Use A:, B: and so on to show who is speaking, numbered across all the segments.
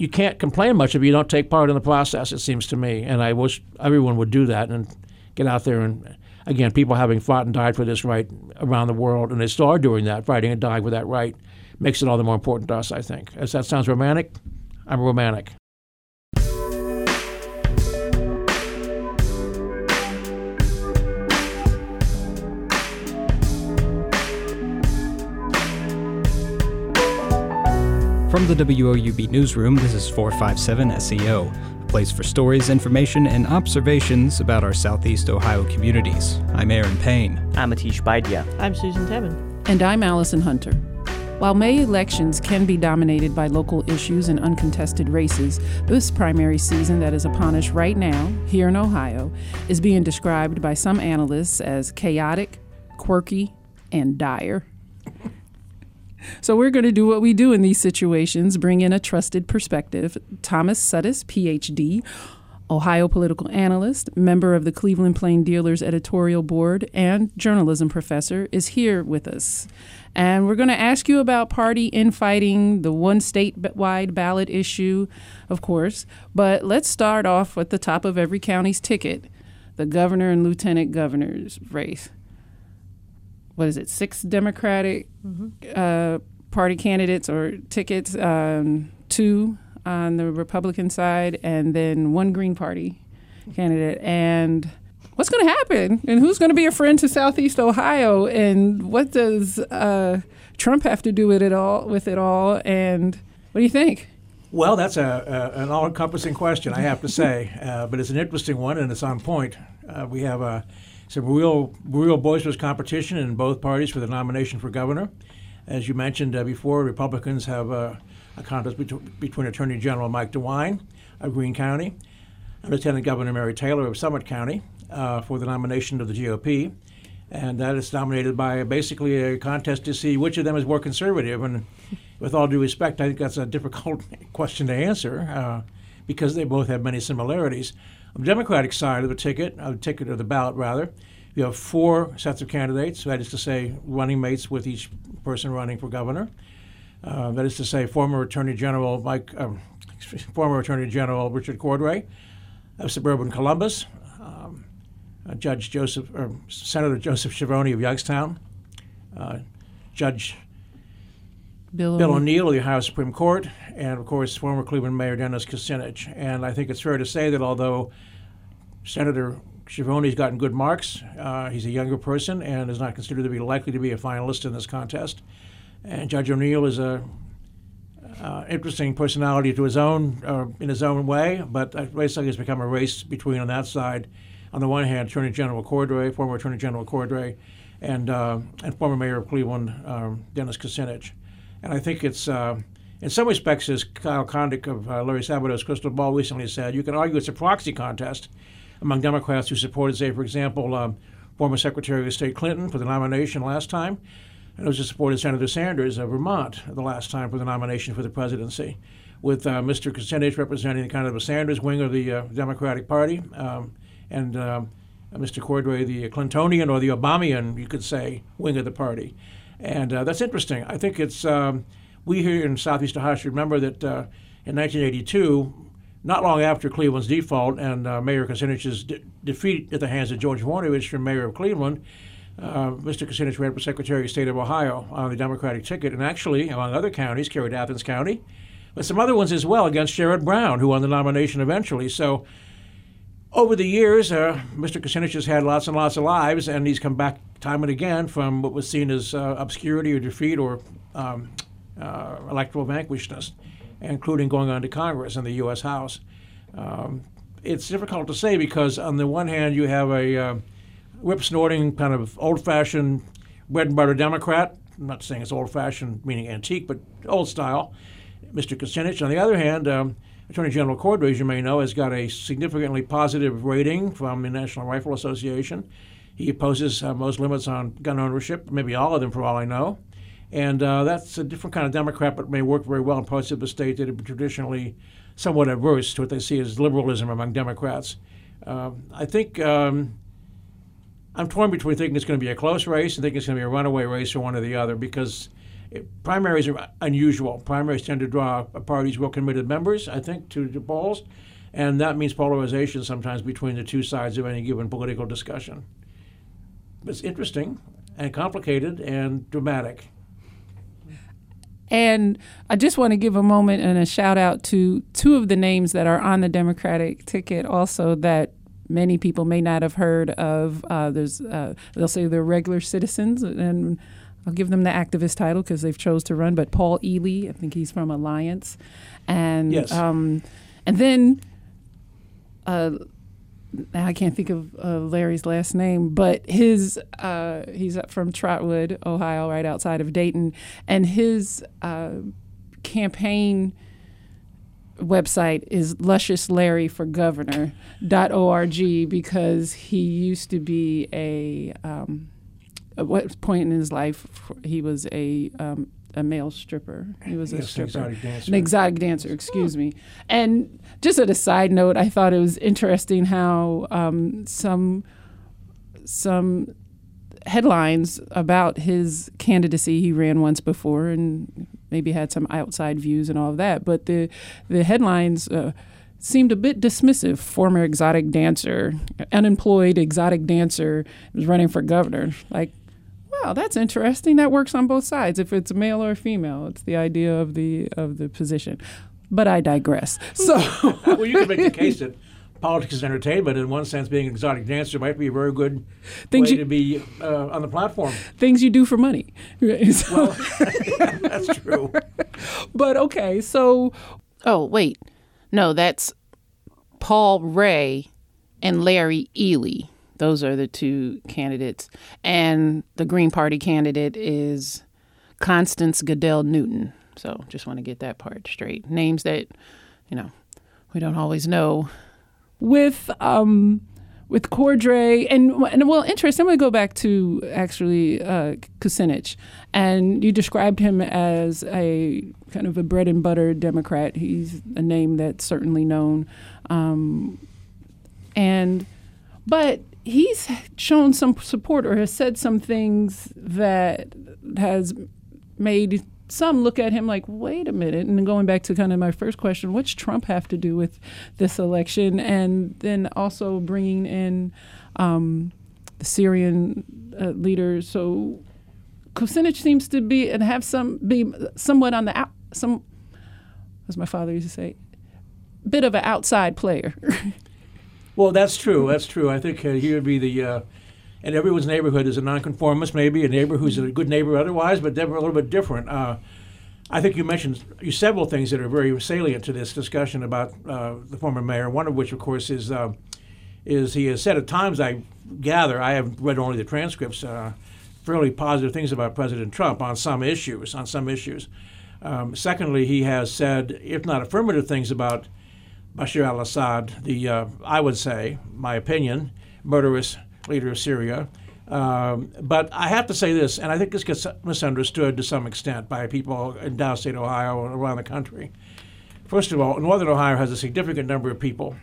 A: you can't complain much if you don't take part in the process. It seems to me, and I wish everyone would do that and get out there and again, people having fought and died for this right around the world, and they still are doing that, fighting and dying for that right, makes it all the more important to us. I think. As that sounds romantic, I'm romantic.
B: From the WOUB newsroom, this is 457 SEO, a place for stories, information, and observations about our Southeast Ohio communities. I'm Aaron Payne.
C: I'm Atish Baidia.
D: I'm Susan Tebben.
E: And I'm Allison Hunter. While May elections can be dominated by local issues and uncontested races, this primary season that is upon us right now, here in Ohio, is being described by some analysts as chaotic, quirky, and dire. So we're going to do what we do in these situations bring in a trusted perspective. Thomas Suddes, PhD, Ohio political analyst, member of the Cleveland Plain Dealers editorial board, and journalism professor, is here with us. And we're going to ask you about party infighting, the one statewide ballot issue, of course. But let's start off at the top of every county's ticket the governor and lieutenant governor's race what is it, six Democratic mm-hmm. uh, Party candidates or tickets, um, two on the Republican side, and then one Green Party candidate. And what's going to happen? And who's going to be a friend to Southeast Ohio? And what does uh, Trump have to do with it all? With it all? And what do you think?
A: Well, that's a, a an all-encompassing question, I have to say, uh, but it's an interesting one and it's on point. Uh, we have a some real, real boisterous competition in both parties for the nomination for governor. As you mentioned uh, before, Republicans have uh, a contest between, between Attorney General Mike DeWine of Greene County and Lieutenant Governor Mary Taylor of Summit County uh, for the nomination of the GOP. And that is dominated by basically a contest to see which of them is more conservative. And with all due respect, I think that's a difficult question to answer uh, because they both have many similarities. On the Democratic side of the ticket, of the ticket of the ballot rather, you have four sets of candidates. That is to say, running mates with each person running for governor. Uh, that is to say, former Attorney General Mike, um, former Attorney General Richard Cordray of suburban Columbus, um, Judge Joseph, or Senator Joseph Schiavoni of Youngstown, uh, Judge Bill, Bill O'Neill of the Ohio Supreme Court, and of course, former Cleveland Mayor Dennis Kucinich. And I think it's fair to say that although Senator Schiavoni's gotten good marks, uh, he's a younger person and is not considered to be likely to be a finalist in this contest. And Judge O'Neill is a uh, interesting personality to his own, uh, in his own way, but basically it's become a race between on that side, on the one hand, Attorney General Cordray, former Attorney General Cordray, and uh, and former Mayor of Cleveland, um, Dennis Kucinich. And I think it's, uh, in some respects, as Kyle Kondik of uh, Larry Sabato's Crystal Ball recently said, you can argue it's a proxy contest among Democrats who supported, say, for example, um, former Secretary of State Clinton for the nomination last time, and who supported Senator Sanders of Vermont the last time for the nomination for the presidency, with uh, Mr. Kucinich representing kind of a Sanders wing of the uh, Democratic Party, um, and um, Mr. Cordray the Clintonian or the Obamian, you could say, wing of the party. And uh, that's interesting. I think it's, um, we here in Southeast Ohio should remember that uh, in 1982, not long after Cleveland's default and uh, Mayor Kucinich's de- defeat at the hands of George Voinovich for mayor of Cleveland, uh, Mr. Kucinich ran for Secretary of State of Ohio on the Democratic ticket, and actually, among other counties, carried Athens County, but some other ones as well against Sherrod Brown, who won the nomination eventually. So, over the years, uh, Mr. Kucinich has had lots and lots of lives, and he's come back time and again from what was seen as uh, obscurity or defeat or um, uh, electoral vanquishedness, including going on to Congress and the U.S. House. Um, it's difficult to say because, on the one hand, you have a uh, whip snorting, kind of old fashioned bread and butter Democrat. I'm not saying it's old fashioned, meaning antique, but old style, Mr. Kucinich. On the other hand, um, Attorney General Cordray, as you may know, has got a significantly positive rating from the National Rifle Association. He opposes uh, most limits on gun ownership, maybe all of them for all I know. And uh, that's a different kind of Democrat, but may work very well in parts of the state that have been traditionally somewhat averse to what they see as liberalism among Democrats. Uh, I think um, I'm torn between thinking it's going to be a close race and thinking it's going to be a runaway race for one or the other because it, primaries are unusual. Primaries tend to draw parties well committed members, I think, to the polls, and that means polarization sometimes between the two sides of any given political discussion. It's interesting and complicated and dramatic.
E: And I just want to give a moment and a shout out to two of the names that are on the Democratic ticket also that many people may not have heard of. Uh, there's uh, they'll say they're regular citizens, and I'll give them the activist title because they've chose to run. But Paul Ely, I think he's from Alliance, and
A: yes.
E: um, and then. Uh, I can't think of uh, Larry's last name, but his uh, he's from Trotwood, Ohio, right outside of Dayton, and his uh, campaign website is lusciouslarryforgovernor.org because he used to be a um, at what point in his life he was a um, a male stripper. He was a
A: Yes,
E: stripper,
A: exotic dancer.
E: an exotic dancer. Excuse me. And just as a side note, I thought it was interesting how um, some some headlines about his candidacy. He ran once before and maybe had some outside views and all of that. But the the headlines. Uh, Seemed a bit dismissive. Former exotic dancer, unemployed exotic dancer, was running for governor. Like, wow, that's interesting. That works on both sides. If it's male or female, it's the idea of the of the position. But I digress. So
A: well, you can make the case that politics is entertainment. In one sense, being an exotic dancer might be a very good
E: Things
A: way
E: you-
A: to be uh, on the platform.
E: things you do for money. So-
A: That's true.
E: but okay, so oh wait, no, that's Paul Ray and Larry Ealy. Those are the two candidates, and the Green Party candidate is Constance Gadell Newton. So just want to get that part straight. Names that you know we don't always know. With um with Cordray and and well, interesting. I'm going to go back to actually uh, Kucinich, and you described him as a kind of a bread and butter Democrat. He's a name that's certainly known, um, and but he's shown some support or has said some things that has made some look at him like, wait a minute. And going back to kind of my first question, what's Trump have to do with this election? And then also bringing in um, the Syrian uh, leader. So Kucinich seems to be and have some be somewhat on the out, some, as my father used to say, bit of an outside player.
A: Well, that's true. That's true. I think uh, he would be the, uh, and everyone's neighborhood is a nonconformist, maybe a neighbor who's a good neighbor otherwise, but they're a little bit different. Uh, I think you mentioned you several things that are very salient to this discussion about uh, the former mayor. One of which, of course, is uh, is he has said at times. I gather I have read only the transcripts. Uh, fairly positive things about President Trump on some issues. On some issues. Um, secondly, he has said, if not affirmative things about Bashar al-Assad, the uh, I would say, my opinion, murderous leader of Syria. Um, but I have to say this, and I think this gets misunderstood to some extent by people in downstate Ohio and around the country. First of all, Northern Ohio has a significant number of people,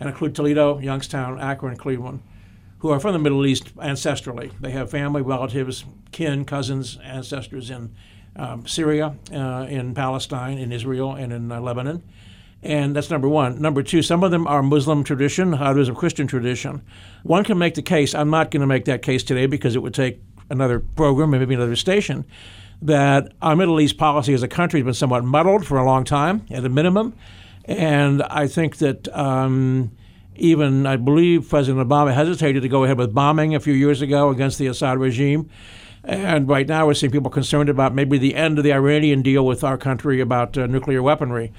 A: and include Toledo, Youngstown, Akron, Cleveland, who are from the Middle East ancestrally. They have family, relatives, kin, cousins, ancestors in um, Syria, uh, in Palestine, in Israel, and in uh, Lebanon. And that's number one. Number two, some of them are Muslim tradition, others are Christian tradition. One can make the case, I'm not going to make that case today because it would take another program, and maybe another station, that our Middle East policy as a country has been somewhat muddled for a long time, at a minimum. And I think that um, even, I believe President Obama hesitated to go ahead with bombing a few years ago against the Assad regime. And right now, we're seeing people concerned about maybe the end of the Iranian deal with our country about uh, nuclear weaponry.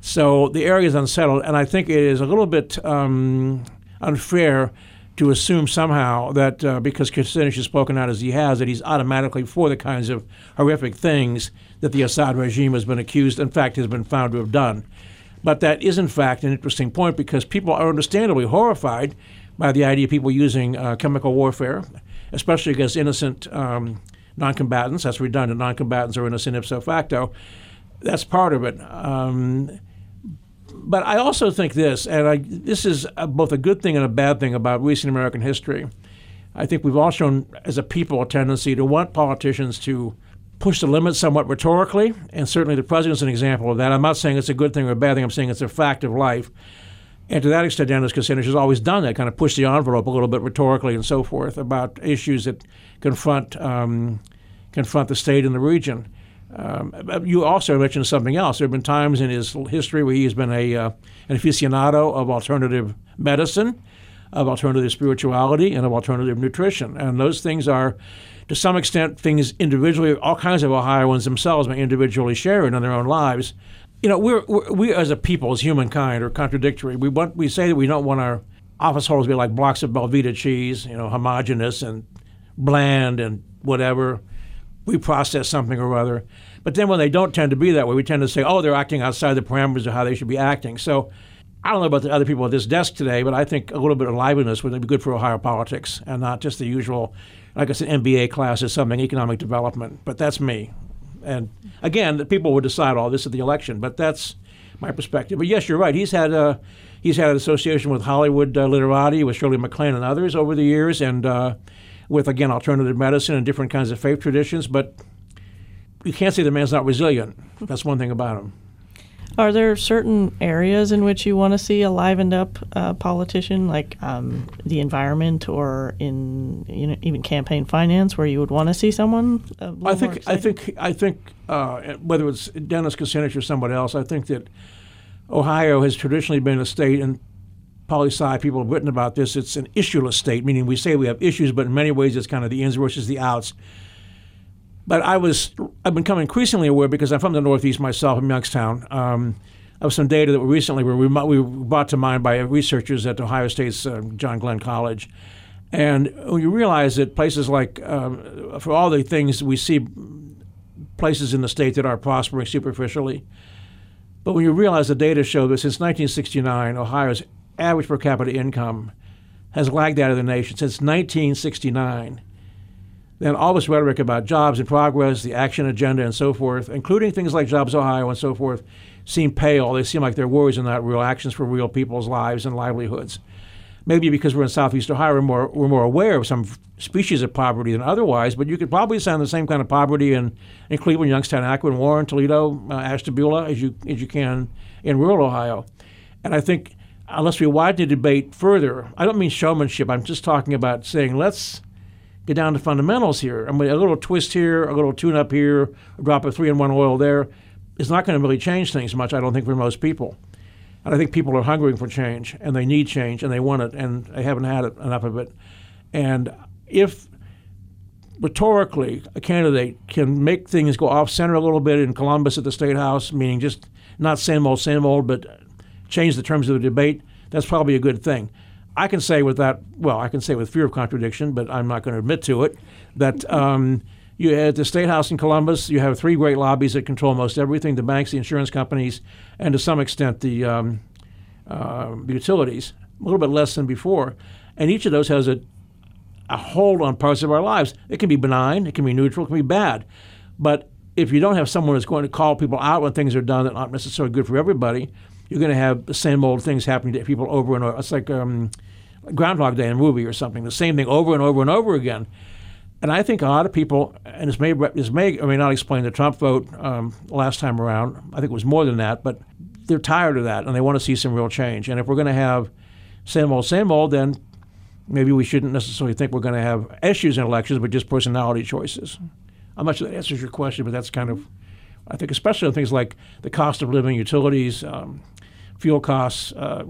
A: So the area is unsettled, and I think it is a little bit um, unfair to assume somehow that uh, because Kucinich has spoken out as he has, that he's automatically for the kinds of horrific things that the Assad regime has been accused, in fact, has been found to have done. But that is, in fact, an interesting point because people are understandably horrified by the idea of people using uh, chemical warfare, especially against innocent um, non-combatants. That's redundant. Non-combatants are innocent ipso facto. That's part of it. Um, but I also think this, and I, this is a, both a good thing and a bad thing about recent American history. I think we've all shown, as a people, a tendency to want politicians to push the limits somewhat rhetorically, and certainly the president's an example of that. I'm not saying it's a good thing or a bad thing. I'm saying it's a fact of life. And to that extent, Dennis Kucinich has always done that, kind of push the envelope a little bit rhetorically and so forth about issues that confront um, confront the state and the region. Um, you also mentioned something else. There have been times in his history where he has been a uh, an aficionado of alternative medicine, of alternative spirituality, and of alternative nutrition, and those things are to some extent, things individually, all kinds of Ohioans themselves may individually share it in their own lives. You know, we're, we're, we as a people, as humankind, are contradictory. We want we say that we don't want our office holders to be like blocks of Velveeta cheese, you know, homogenous and bland and whatever. We process something or other. But then when they don't tend to be that way, we tend to say, oh, they're acting outside the parameters of how they should be acting. So I don't know about the other people at this desk today, but I think a little bit of liveliness would be good for Ohio politics and not just the usual like I said, MBA class or something, economic development. But that's me. And again, the people would decide all this at the election. But that's my perspective. But yes, you're right. He's had a he's had an association with Hollywood uh, literati, with Shirley MacLaine and others over the years, and uh, with again alternative medicine and different kinds of faith traditions. But you can't say the man's not resilient. That's one thing about him.
C: Are there certain areas in which you want to see a livened up uh, politician, like um, the environment or in you know even campaign finance, where you would want to see someone?
A: I think I think I think uh, whether it's Dennis Kucinich or somebody else, I think that Ohio has traditionally been a state, and poli sci people have written about this. It's an issueless state, meaning we say we have issues, but in many ways it's kind of the ins versus the outs. But I was I've become increasingly aware because I'm from the Northeast myself, in Youngstown, um, of some data that recently were, we were brought to mind by researchers at Ohio State's uh, John Glenn College. And when you realize that places like, um, for all the things we see, places in the state that are prospering superficially, but when you realize the data show that since 1969, Ohio's average per capita income has lagged that of the nation since 1969 then all this rhetoric about jobs and progress, the action agenda, and so forth, including things like Jobs Ohio and so forth, seem pale. They seem like their worries are not real actions for real people's lives and livelihoods. Maybe because we're in Southeast Ohio, we're more, we're more aware of some species of poverty than otherwise, but you could probably find the same kind of poverty in, in Cleveland, Youngstown, Akron, Warren, Toledo, uh, Ashtabula as you, as you can in rural Ohio. And I think unless we widen the debate further, I don't mean showmanship, I'm just talking about saying let's get down to fundamentals here. I mean, a little twist here, a little tune up here, a drop of three in one oil there is not going to really change things much, I don't think, for most people. And I think people are hungering for change, and they need change, and they want it, and they haven't had it, enough of it. And if rhetorically a candidate can make things go off center a little bit in Columbus at the State House, meaning just not same old, same old, but change the terms of the debate, that's probably a good thing. I can say with that, well, I can say with fear of contradiction, but I'm not going to admit to it, that um, you at the State House in Columbus, you have three great lobbies that control most everything: the banks, the insurance companies, and to some extent the, um, uh, utilities. A little bit less than before, and each of those has a a hold on parts of our lives. It can be benign, it can be neutral, it can be bad, but if you don't have someone that's going to call people out when things are done that aren't necessarily good for everybody, you're going to have the same old things happening to people over and over. It's like um, Groundhog Day in a movie or something, the same thing over and over and over again. And I think a lot of people, and this may, this may or may not explain the Trump vote um, last time around. I think it was more than that, but they're tired of that and they want to see some real change. And if we're going to have same old, same old, then maybe we shouldn't necessarily think we're going to have issues in elections, but just personality choices. I'm not sure that answers your question, but that's kind of, I think, especially on things like the cost of living, utilities, um, fuel costs. Uh,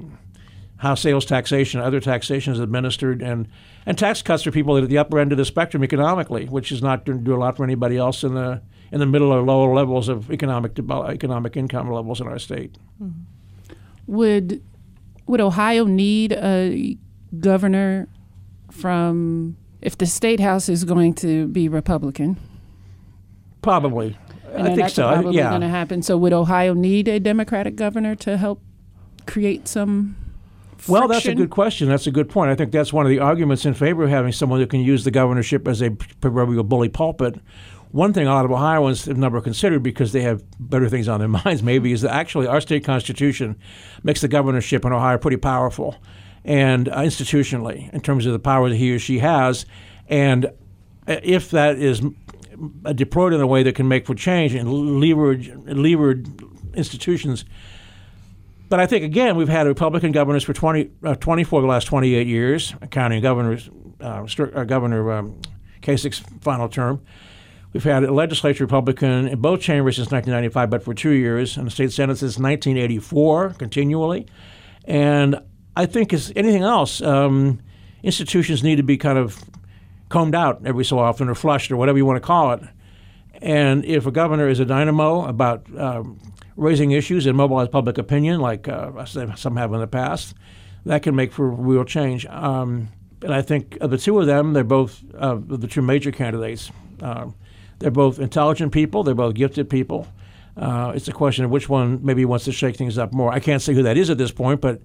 A: how sales taxation other taxation is administered, and, and tax cuts for people at the upper end of the spectrum economically, which is not going to do a lot for anybody else in the in the middle or lower levels of economic economic income levels in our state.
E: Mm-hmm. Would would Ohio need a governor from if the state house is going to be Republican?
A: Probably.
E: And
A: I think
E: that's
A: so.
E: Probably
A: yeah.
E: going to happen. So would Ohio need a Democratic governor to help create some
A: well, that's a good question. That's a good point. I think that's one of the arguments in favor of having someone who can use the governorship as a proverbial bully pulpit. One thing a lot of Ohioans have never considered because they have better things on their minds, maybe, is that actually our state constitution makes the governorship in Ohio pretty powerful and uh, institutionally in terms of the power that he or she has. And uh, if that is deployed in a way that can make for change and leverage levered institutions. But I think again we've had Republican governors for 20, uh, 24 the last 28 years, counting governors, uh, uh, Governor um, Kasich's final term. We've had a legislature Republican in both chambers since 1995, but for two years, and the state Senate since 1984, continually. And I think, as anything else, um, institutions need to be kind of combed out every so often or flushed or whatever you want to call it. And if a governor is a dynamo about um, raising issues and mobilize public opinion, like uh, some have in the past, that can make for real change. Um, and I think of the two of them, they're both uh, the two major candidates. Um, they're both intelligent people. They're both gifted people. Uh, it's a question of which one maybe wants to shake things up more. I can't say who that is at this point, but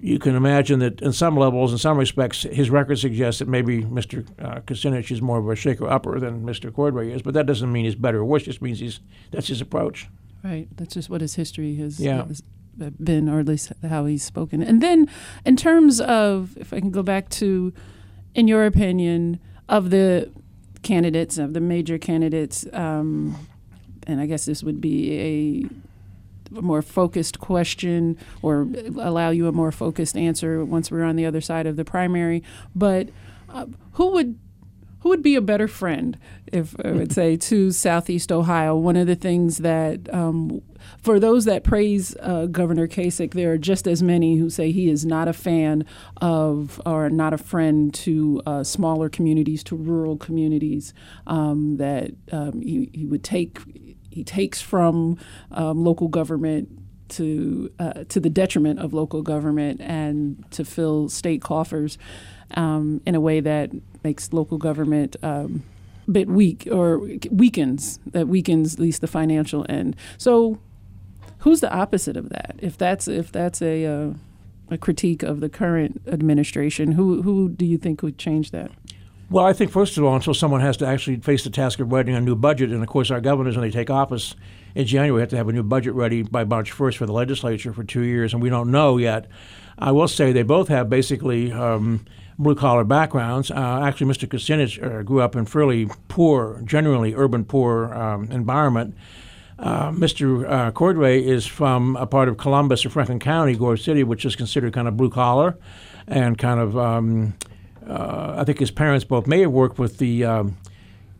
A: you can imagine that in some levels, in some respects, his record suggests that maybe Mr. Uh, Kucinich is more of a shaker upper than Mr. Cordray is. But that doesn't mean he's better or worse. It just means he's that's his approach.
E: Right. That's just what his history has,
A: yeah.
E: has been, or at least how he's spoken. And then, in terms of, if I can go back to, in your opinion, of the candidates, of the major candidates, um, and I guess this would be a more focused question or allow you a more focused answer once we're on the other side of the primary. But uh, who would would be a better friend, if I would say, to Southeast Ohio? One of the things that, um, for those that praise uh, Governor Kasich, there are just as many who say he is not a fan of or not a friend to uh, smaller communities, to rural communities. Um, that um, he, he would take he takes from um, local government to uh, to the detriment of local government and to fill state coffers um, in a way that makes local government um, a bit weak or weakens that weakens at least the financial end. So, who's the opposite of that? If that's if that's a uh, a critique of the current administration, who who do you think would change that?
A: Well, I think first of all, until someone has to actually face the task of writing a new budget, and of course, our governors, when they take office in January, have to have a new budget ready by March 1st for the legislature for two years, and we don't know yet. I will say they both have basically um, blue collar backgrounds. Uh, actually, Mr. Kucinich uh, grew up in fairly poor, generally urban poor um, environment. Uh, Mr. Uh, Cordray is from a part of Columbus or Franklin County, Grove City, which is considered kind of blue collar and kind of. Um, uh, I think his parents both may have worked with the um,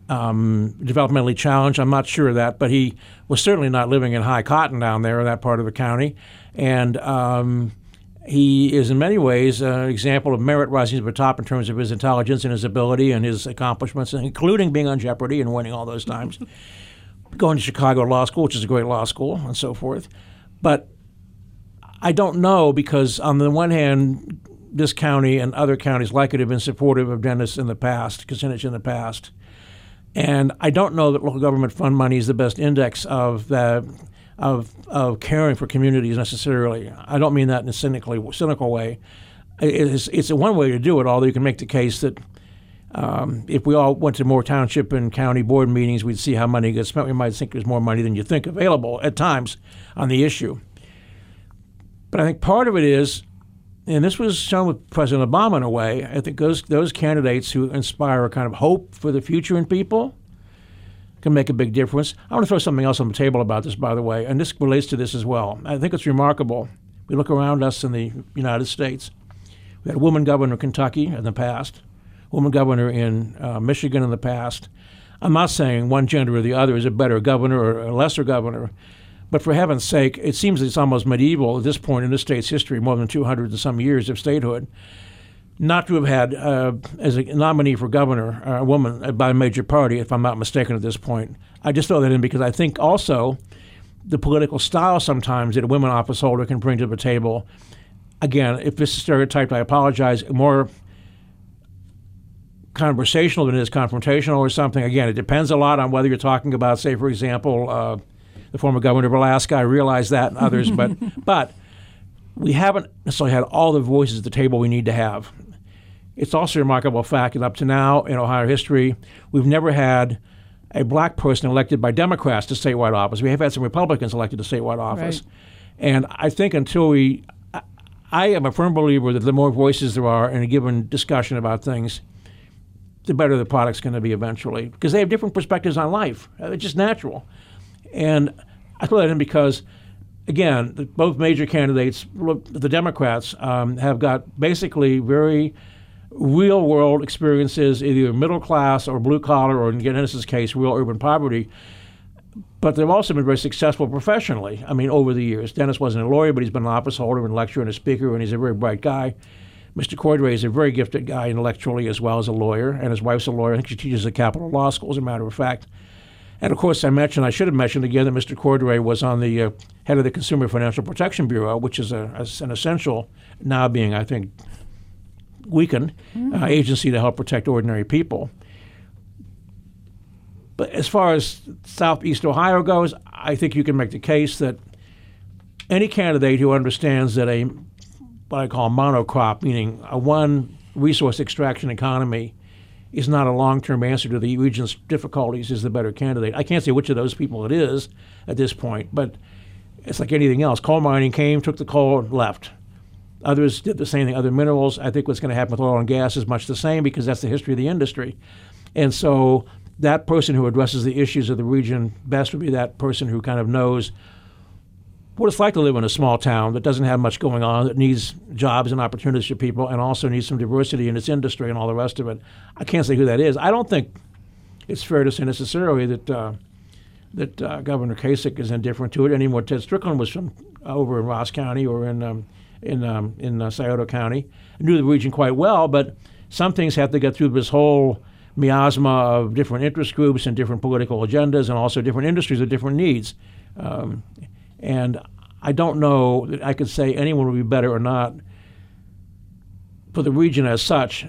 A: um, developmentally challenged. I'm not sure of that, but he was certainly not living in high cotton down there in that part of the county. And um, he is, in many ways, an example of merit rising to the top in terms of his intelligence and his ability and his accomplishments, including being on Jeopardy and winning all those times, going to Chicago Law School, which is a great law school, and so forth. But I don't know because, on the one hand, this county and other counties like it have been supportive of Dennis in the past, Kucinich in the past. And I don't know that local government fund money is the best index of the of of caring for communities necessarily. I don't mean that in a cynically cynical way. It's it's one way to do it. Although you can make the case that um, if we all went to more township and county board meetings, we'd see how money gets spent. We might think there's more money than you think available at times on the issue. But I think part of it is and this was shown with President Obama in a way. I think those those candidates who inspire a kind of hope for the future in people can make a big difference. I want to throw something else on the table about this, by the way, and this relates to this as well. I think it's remarkable. We look around us in the United States. We had a woman governor in Kentucky in the past, woman governor in uh, Michigan in the past. I'm not saying one gender or the other is a better governor or a lesser governor, but for heaven's sake, it seems it's almost medieval at this point in the state's history, more than 200 and some years of statehood, not to have had uh, as a nominee for governor uh, a woman by a major party, if I'm not mistaken at this point. I just throw that in because I think also the political style sometimes that a women office holder can bring to the table. Again, if this is stereotyped, I apologize. More conversational than it is confrontational or something. Again, it depends a lot on whether you're talking about, say, for example, uh, the former governor of Alaska. I realize that, and others, but but we haven't necessarily had all the voices at the table we need to have. It's also a remarkable fact that up to now in Ohio history, we've never had a black person elected by Democrats to statewide office. We have had some Republicans elected to statewide office.
E: Right.
A: And I think until we, I am a firm believer that the more voices there are in a given discussion about things, the better the product's going to be eventually because they have different perspectives on life. Uh, It's just natural. And I throw that in because, again, the, both major candidates, the Democrats, um, have got basically very real world experiences, either middle class or blue collar, or in Dennis's case, real urban poverty. But they've also been very successful professionally. I mean, over the years. Dennis wasn't a lawyer, but he's been an office holder and lecturer and a speaker, and he's a very bright guy. Mr. Cordray is a very gifted guy intellectually as well as a lawyer, and his wife's a lawyer. I think she teaches at Capital Law School, as a matter of fact. And of course, I mentioned, I should have mentioned again that Mr. Cordray was on the uh, head of the Consumer Financial Protection Bureau, which is a, a- an essential, now being, I think, weakened uh, agency to help protect ordinary people. But as far as Southeast Ohio goes, I think you can make the case that any candidate who understands that a what I call monocrop, meaning a one resource extraction economy, is not a long term answer to the region's difficulties, is the better candidate. I can't say which of those people it is at this point, but it's like anything else. Coal mining came, took the coal, and left. Others did the same thing. Other minerals. I think what's going to happen with oil and gas is much the same because that's the history of the industry. And so that person who addresses the issues of the region best would be that person who kind of knows what it's like to live in a small town that doesn't have much going on, that needs jobs and opportunities for people, and also needs some diversity in its industry and all the rest of it. I can't say who that is. I don't think it's fair to say necessarily that uh, that uh, Governor Kasich is indifferent to it anymore. Ted Strickland was from over in Ross County or in um, in um, in uh, Scioto County, I knew the region quite well, but some things have to get through this whole miasma of different interest groups and different political agendas, and also different industries with different needs. Um, and I don't know that I could say anyone would be better or not for the region as such.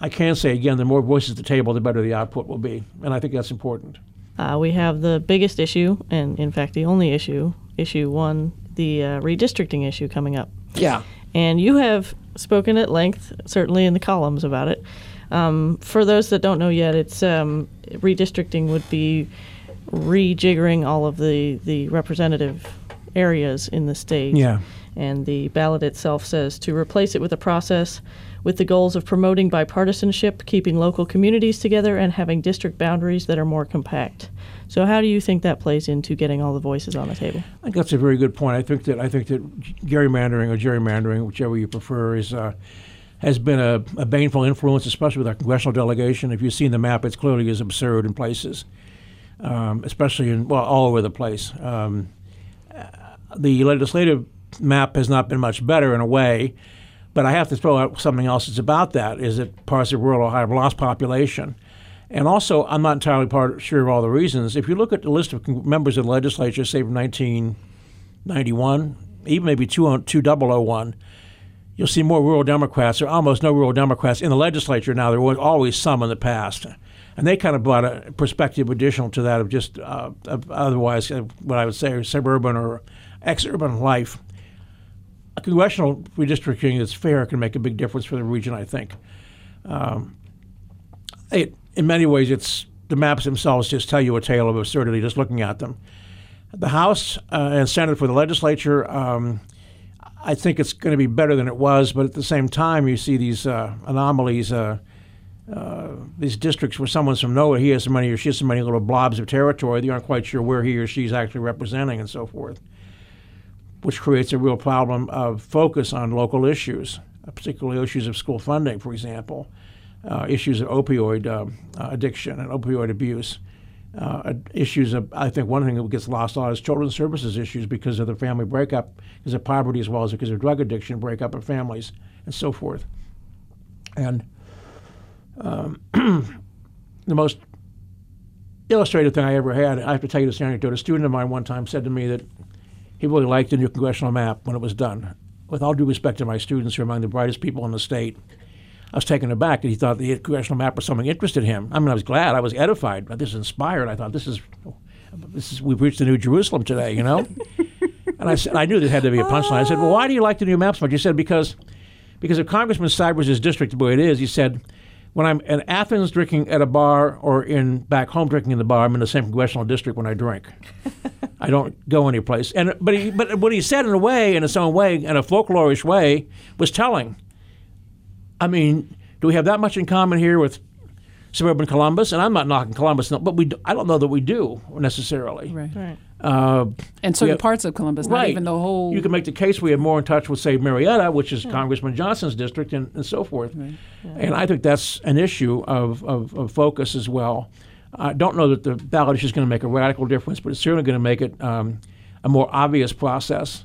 A: I can say again, the more voices at the table, the better the output will be, and I think that's important.
C: Uh, we have the biggest issue, and in fact, the only issue, issue one, the uh, redistricting issue coming up.
A: Yeah.
C: And you have spoken at length, certainly in the columns about it. Um, for those that don't know yet, it's um, redistricting would be rejiggering all of the, the representative areas in the state.
A: Yeah.
C: And the ballot itself says to replace it with a process with the goals of promoting bipartisanship, keeping local communities together, and having district boundaries that are more compact. So, how do you think that plays into getting all the voices on the table?
A: I think that's a very good point. I think that I think that gerrymandering or gerrymandering, whichever you prefer, is uh, has been a, a baneful influence, especially with our congressional delegation. If you've seen the map, it's clearly is absurd in places, um, especially in well all over the place. Um, the legislative map has not been much better in a way, but I have to throw out something else that's about that. Is that parts of rural Ohio have lost population. And also, I'm not entirely part, sure of all the reasons. If you look at the list of members of the legislature, say from 1991, even maybe 2001, you'll see more rural Democrats, or almost no rural Democrats in the legislature now. There was always some in the past. And they kind of brought a perspective additional to that of just uh, of otherwise, uh, what I would say, suburban or ex urban life. A congressional redistricting that's fair can make a big difference for the region, I think. Um, it, in many ways, it's the maps themselves just tell you a tale of absurdity just looking at them. The House uh, and Senate for the legislature, um, I think it's going to be better than it was, but at the same time, you see these uh, anomalies, uh, uh, these districts where someone's from nowhere, he has so many or she has so many little blobs of territory, you aren't quite sure where he or she's actually representing and so forth, which creates a real problem of focus on local issues, uh, particularly issues of school funding, for example uh, issues of opioid um, uh, addiction and opioid abuse. Uh, issues of, I think one thing that gets lost a lot is children's services issues because of the family breakup, because of poverty as well as because of drug addiction, breakup of families, and so forth. And um, the most illustrative thing I ever had, I have to tell you this anecdote. A student of mine one time said to me that he really liked the new congressional map when it was done. With all due respect to my students, who are among the brightest people in the state, I was taken aback that he thought the congressional map was something interested him. I mean, I was glad. I was edified. This is inspired. I thought this is, this is we've reached the New Jerusalem today, you know. and I said I knew there had to be a punchline. I said, well, why do you like the new map so much? He said because, because if Congressman Stivers' district the way it is, he said, when I'm in Athens drinking at a bar or in back home drinking in the bar, I'm in the same congressional district when I drink. I don't go anyplace. And but he, but what he said in a way, in its own way, in a folklorish way, was telling. I mean, do we have that much in common here with suburban Columbus, and I'm not knocking Columbus, but we do, I don't know that we do necessarily.
E: Right.
C: Right.
A: Uh,
E: And certain
A: Yeah.
E: parts of Columbus, not even the whole.
A: You can make the case we have more in touch with, say, Marietta, which is Congressman Johnson's district, and, and so forth. And I think that's an issue of, of, of focus as well. I don't know that the ballot issue is going to make a radical difference, but it's certainly going to make it um, a more obvious process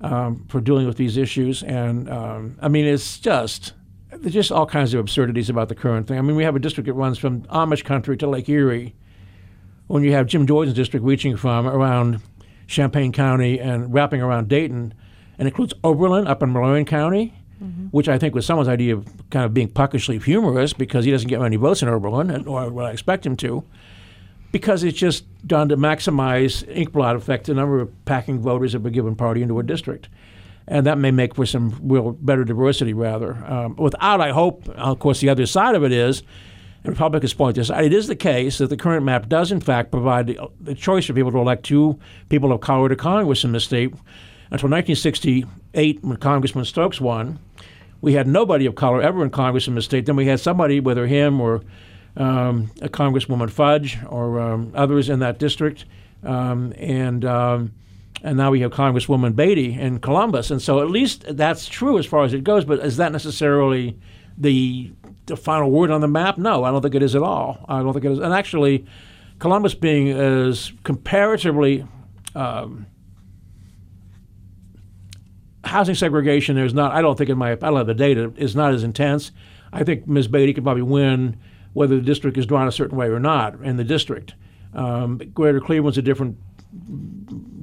A: um, for dealing with these issues. And um, I mean, it's just there's just all kinds of absurdities about the current thing. I mean, we have a district that runs from Amish country to Lake Erie. When you have Jim Jordan's district reaching from around Champaign County and wrapping around Dayton, and includes Oberlin up in Malone County, mm-hmm. which I think was someone's idea of kind of being puckishly humorous because he doesn't get many votes in Oberlin, and- or what I expect him to, because it's just done to maximize ink blot effect the number of packing voters of a given party into a district. And that may make for some real better diversity, rather. Um, without, I hope, of course, the other side of it is, and Republicans point this out, it is the case that the current map does, in fact, provide the, the choice for people to elect two people of color to Congress in the state. Until 1968, when Congressman Stokes won, we had nobody of color ever in Congress in the state. Then we had somebody, whether him or um, a Congresswoman Fudge or um, others in that district, um, and um, and now we have Congresswoman Beatty in Columbus, and so at least that's true as far as it goes. But is that necessarily the the final word on the map? No, I don't think it is at all. I don't think it is. And actually, Columbus being as comparatively um, housing segregation there's not I don't think in my I don't have the data is not as intense. I think Ms. Beatty could probably win whether the district is drawn a certain way or not in the district. Um, Greater Cleveland's a different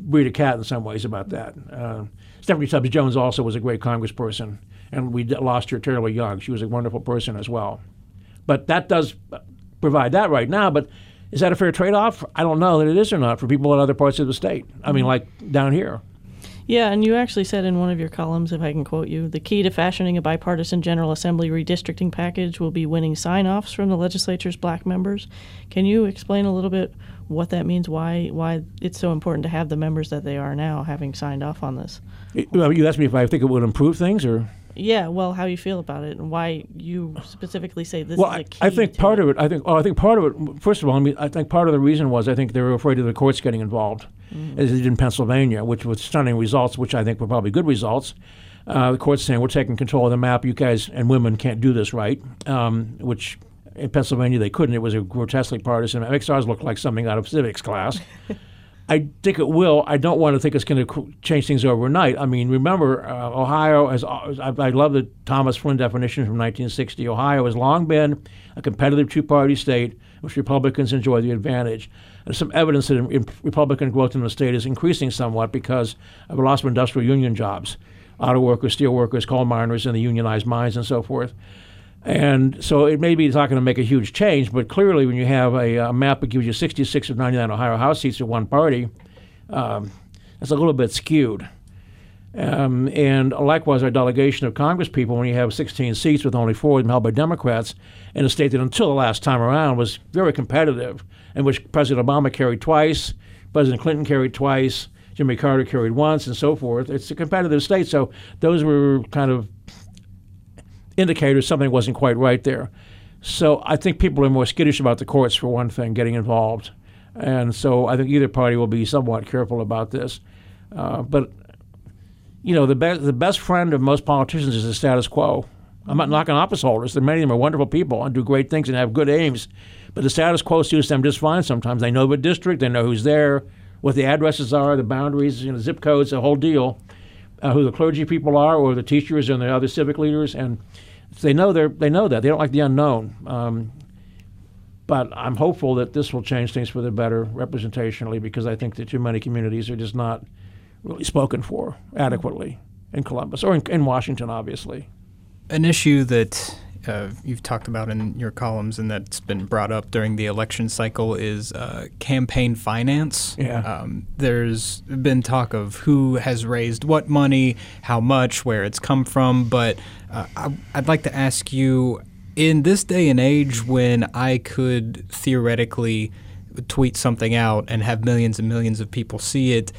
A: breed of cat in some ways about that. Uh, Stephanie Tubbs Jones also was a great congressperson, and we d- lost her terribly young. She was a wonderful person as well. But that does provide that right now. But is that a fair trade off? I don't know that it is or not for people in other parts of the state. I mean, like down here.
C: Yeah, and you actually said in one of your columns, if I can quote you, the key to fashioning a bipartisan General Assembly redistricting package will be winning sign offs from the legislature's black members. Can you explain a little bit what that means, why, why it's so important to have the members that they are now having signed off on this?
A: It- well, you asked me if I think it would improve things, or
C: Yeah, well, how you feel about it and why you specifically say this
A: well,
C: is
A: I,
C: a key.
A: I think part of it. I think. Oh, I think part of it. First of all, I mean, I think part of the reason was I think they were afraid of the courts getting involved, as they did in Pennsylvania, which was stunning results, which I think were probably good results. Uh, the courts saying we're taking control of the map. You guys and women can't do this right, um, which in Pennsylvania they couldn't. It was a grotesquely partisan. It makes ours look like something out of civics class. I think it will. I don't want to think it's going to change things overnight. I mean, remember, uh, Ohio has. I, I love the Thomas Flinn definition from 1960. Ohio has long been a competitive two-party state, in which Republicans enjoy the advantage. There's some evidence that in- in Republican growth in the state is increasing somewhat because of a loss of industrial union jobs, auto workers, steel workers, coal miners, and the unionized mines and so forth. And so it maybe it's not going to make a huge change, but clearly when you have a, a map that gives you 66 of 99 Ohio House seats to one party, um, it's a little bit skewed. Um, and likewise, our delegation of Congress people, when you have 16 seats with only four of them held by Democrats, in a state that until the last time around was very competitive, and which President Obama carried twice, President Clinton carried twice, Jimmy Carter carried once, and so forth. It's a competitive state, so those were kind of indicators something wasn't quite right there. So I think people are more skittish about the courts, for one thing, getting involved. And so I think either party will be somewhat careful about this. Uh, but, you know, the, be- the best friend of most politicians is the status quo. I'm not knocking office holders. Many of them are wonderful people and do great things and have good aims. But the status quo suits them just fine sometimes. They know the district, they know who's there, what the addresses are, the boundaries, you know, zip codes, the whole deal, uh, who the clergy people are, or the teachers and the other civic leaders. And they know they they know that they don't like the unknown. Um, but I'm hopeful that this will change things for the better representationally because I think that too many communities are just not really spoken for adequately in Columbus or in, in Washington, obviously.
B: An issue that uh, you've talked about in your columns and that's been brought up during the election cycle is uh, campaign finance.
A: Yeah.
B: Um, there's been talk of who has raised what money, how much, where it's come from, but uh, I, I'd like to ask you in this day and age when I could theoretically tweet something out and have millions and millions of people see it,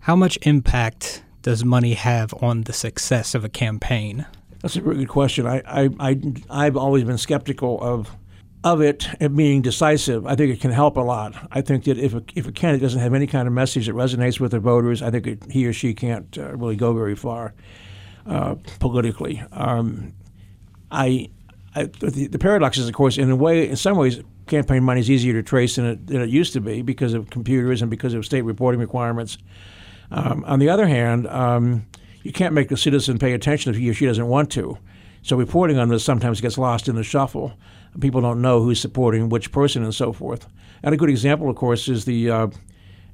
B: how much impact does money have on the success of a campaign?
A: That's a very good question. I, I, I, I've always been skeptical of of it being decisive, I think it can help a lot. I think that if a, if a candidate doesn't have any kind of message that resonates with the voters, I think it, he or she can't uh, really go very far politically. Um, I, I the, the, paradox is, of course, in a way, in some ways, campaign money is easier to trace than it, than it used to be because of computers and because of state reporting requirements. Um, on the other hand, um, you can't make a citizen pay attention if he or she doesn't want to. So reporting on this sometimes gets lost in the shuffle. People don't know who's supporting which person and so forth. And a good example, of course, is the uh,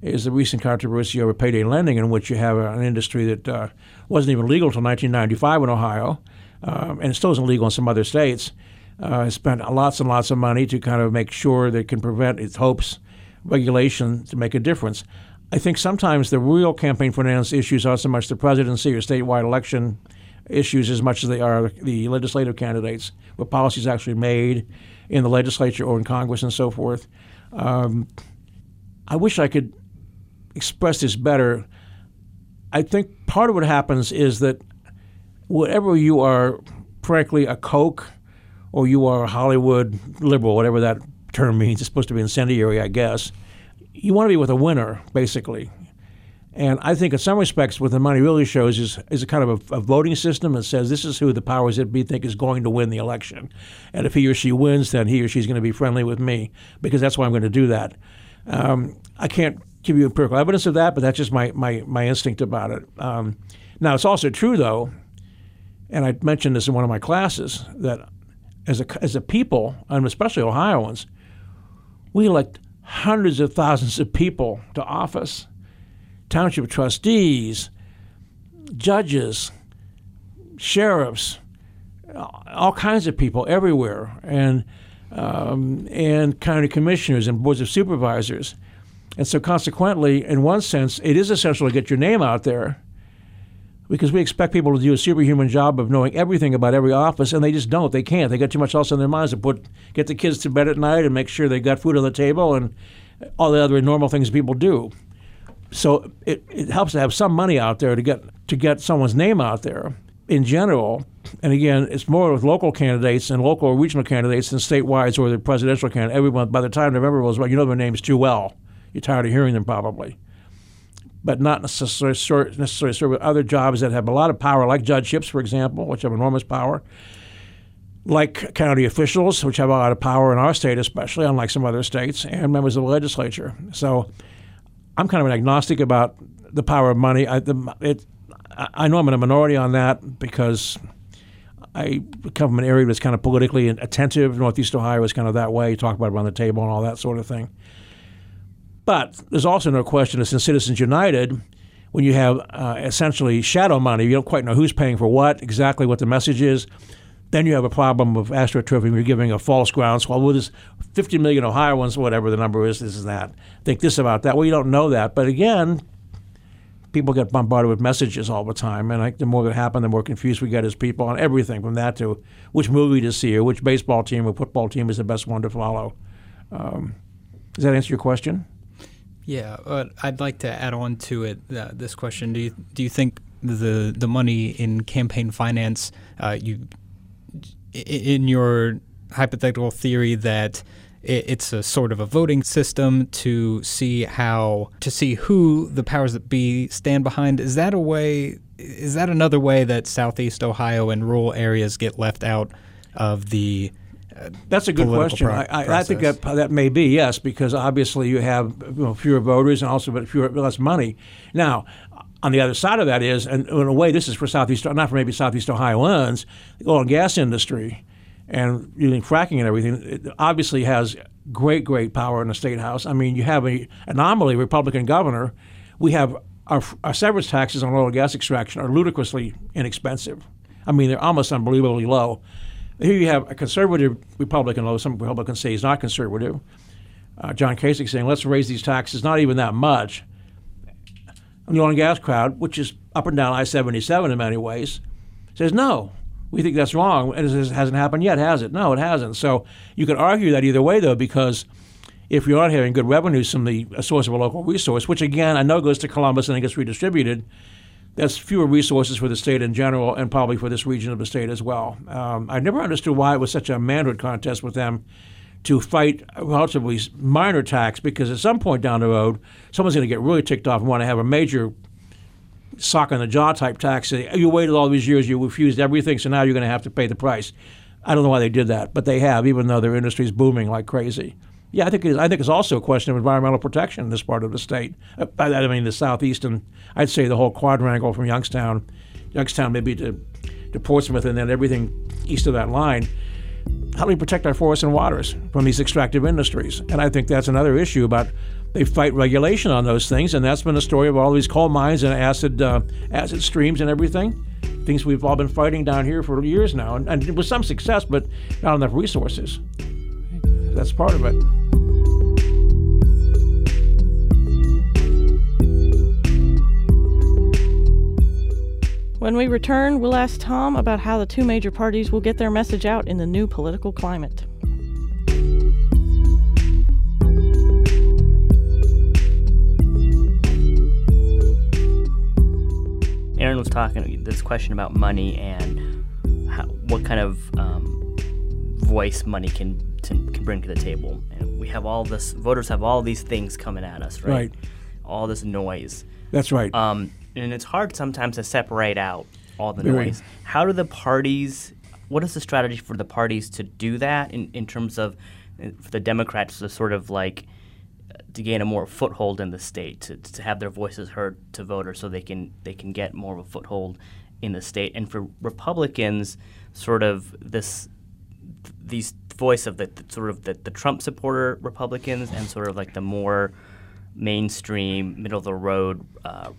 A: is the recent controversy over payday lending, in which you have an industry that uh, wasn't even legal until 1995 in Ohio, um, and it still isn't legal in some other states. Uh, spent lots and lots of money to kind of make sure that it can prevent its hopes regulation to make a difference. I think sometimes the real campaign finance issues aren't so much the presidency or statewide election issues as much as they are the legislative candidates, what policies actually made in the legislature or in Congress and so forth. Um, I wish I could express this better. I think part of what happens is that whatever you are, frankly, a Koch or you are a Hollywood liberal, whatever that term means, it's supposed to be incendiary, I guess. You want to be with a winner, basically. And I think, in some respects, what the money really shows is, is a kind of a, a, voting system that says this is who the powers that be think is going to win the election. And if he or she wins, then he or she's going to be friendly with me because that's why I'm going to do that. Um, I can't give you empirical evidence of that, but that's just my, my, my instinct about it. Um, now, it's also true, though, and I mentioned this in one of my classes, that as a, as a people, and especially Ohioans, we elect hundreds of thousands of people to office township trustees, judges, sheriffs, all kinds of people everywhere, and um, and county commissioners and boards of supervisors. And so, consequently, in one sense, it is essential to get your name out there because we expect people to do a superhuman job of knowing everything about every office, and they just don't. They can't. They got too much else on their minds to put get the kids to bed at night and make sure they got food on the table and all the other normal things people do so it, it helps to have some money out there to get to get someone's name out there in general. And again, it's more with local candidates and local or regional candidates than statewide or the presidential candidate. Everyone, by the time November rolls around, you know their names too well. You're tired of hearing them probably. But not necessarily, necessarily with other jobs that have a lot of power, like judgeships, for example, which have enormous power, like county officials, which have a lot of power in our state, especially, unlike some other states, and members of the legislature. So I'm kind of an agnostic about the power of money. I, the, it, I know I'm in a minority on that because I come from an area that's kind of politically attentive. Northeast Ohio is kind of that way. You talk about it around the table and all that sort of thing. But there's also no question that in Citizens United, when you have uh, essentially shadow money, you don't quite know who's paying for what, exactly what the message is. Then you have a problem of astroturfing. You're giving a false groundswell. Well, there's 50 million Ohioans, whatever the number is, this is that. Think this about that. Well, you don't know that. But again, people get bombarded with messages all the time. And like, the more that happen, the more confused we get as people on everything from that to which movie to see or which baseball team or football team is the best one to follow. Um, does that answer your question?
B: Yeah, uh, I'd like to add on to it uh, this question. Do you, do you think the the money in campaign finance uh, you in your hypothetical theory that it's a sort of a voting system to see how to see who the powers that be stand behind is that a way is that another way that southeast ohio and rural areas get left out of the
A: that's a good question.
B: Pro-
A: I, I, think that that may be yes, because obviously you have you know, fewer voters and also but fewer less money. Now, on the other side of that is, and in a way, this is for Southeast, not for maybe Southeast Ohioans, the oil and gas industry and using fracking and everything, it obviously has great, great power in the state house. I mean, you have an anomaly Republican governor. We have our, our severance taxes on oil and gas extraction are ludicrously inexpensive. I mean, they're almost unbelievably low. Here you have a conservative Republican, although some Republicans say he's not conservative. Uh, John Kasich saying, let's raise these taxes, not even that much the oil and gas crowd, which is up and down I 77 in many ways, says no. We think that's wrong. And it hasn't happened yet, has it? No, it hasn't. So you could argue that either way, though, because if you're not having good revenues from the source of a local resource, which again I know goes to Columbus and it gets redistributed, that's fewer resources for the state in general and probably for this region of the state as well. Um, I never understood why it was such a manhood contest with them to fight a relatively minor tax because at some point down the road, someone's going to get really ticked off and want to have a major sock on the jaw type tax. You waited all these years, you refused everything, so now you're going to have to pay the price. I don't know why they did that, but they have, even though their industry is booming like crazy. Yeah, I think it is. I think it's also a question of environmental protection in this part of the state. Uh, that I mean, the southeastern I'd say the whole quadrangle from Youngstown, Youngstown maybe to, to Portsmouth, and then everything east of that line. How do we protect our forests and waters from these extractive industries? And I think that's another issue about they fight regulation on those things, and that's been the story of all these coal mines and acid uh, acid streams and everything. Things we've all been fighting down here for years now, and, and with some success, but not enough resources. That's part of it.
C: When we return, we'll ask Tom about how the two major parties will get their message out in the new political climate.
D: Aaron was talking this question about money and how, what kind of um, voice money can to, can bring to the table. And we have all this voters have all these things coming at us, right?
A: Right.
D: All this noise.
A: That's right.
D: Um, and it's hard sometimes to separate out all the noise. How do the parties? What is the strategy for the parties to do that in, in terms of uh, for the Democrats to sort of like uh, to gain a more foothold in the state to, to have their voices heard to voters so they can they can get more of a foothold in the state and for Republicans sort of this these voice of the, the sort of the, the Trump supporter Republicans and sort of like the more mainstream middle of the road uh,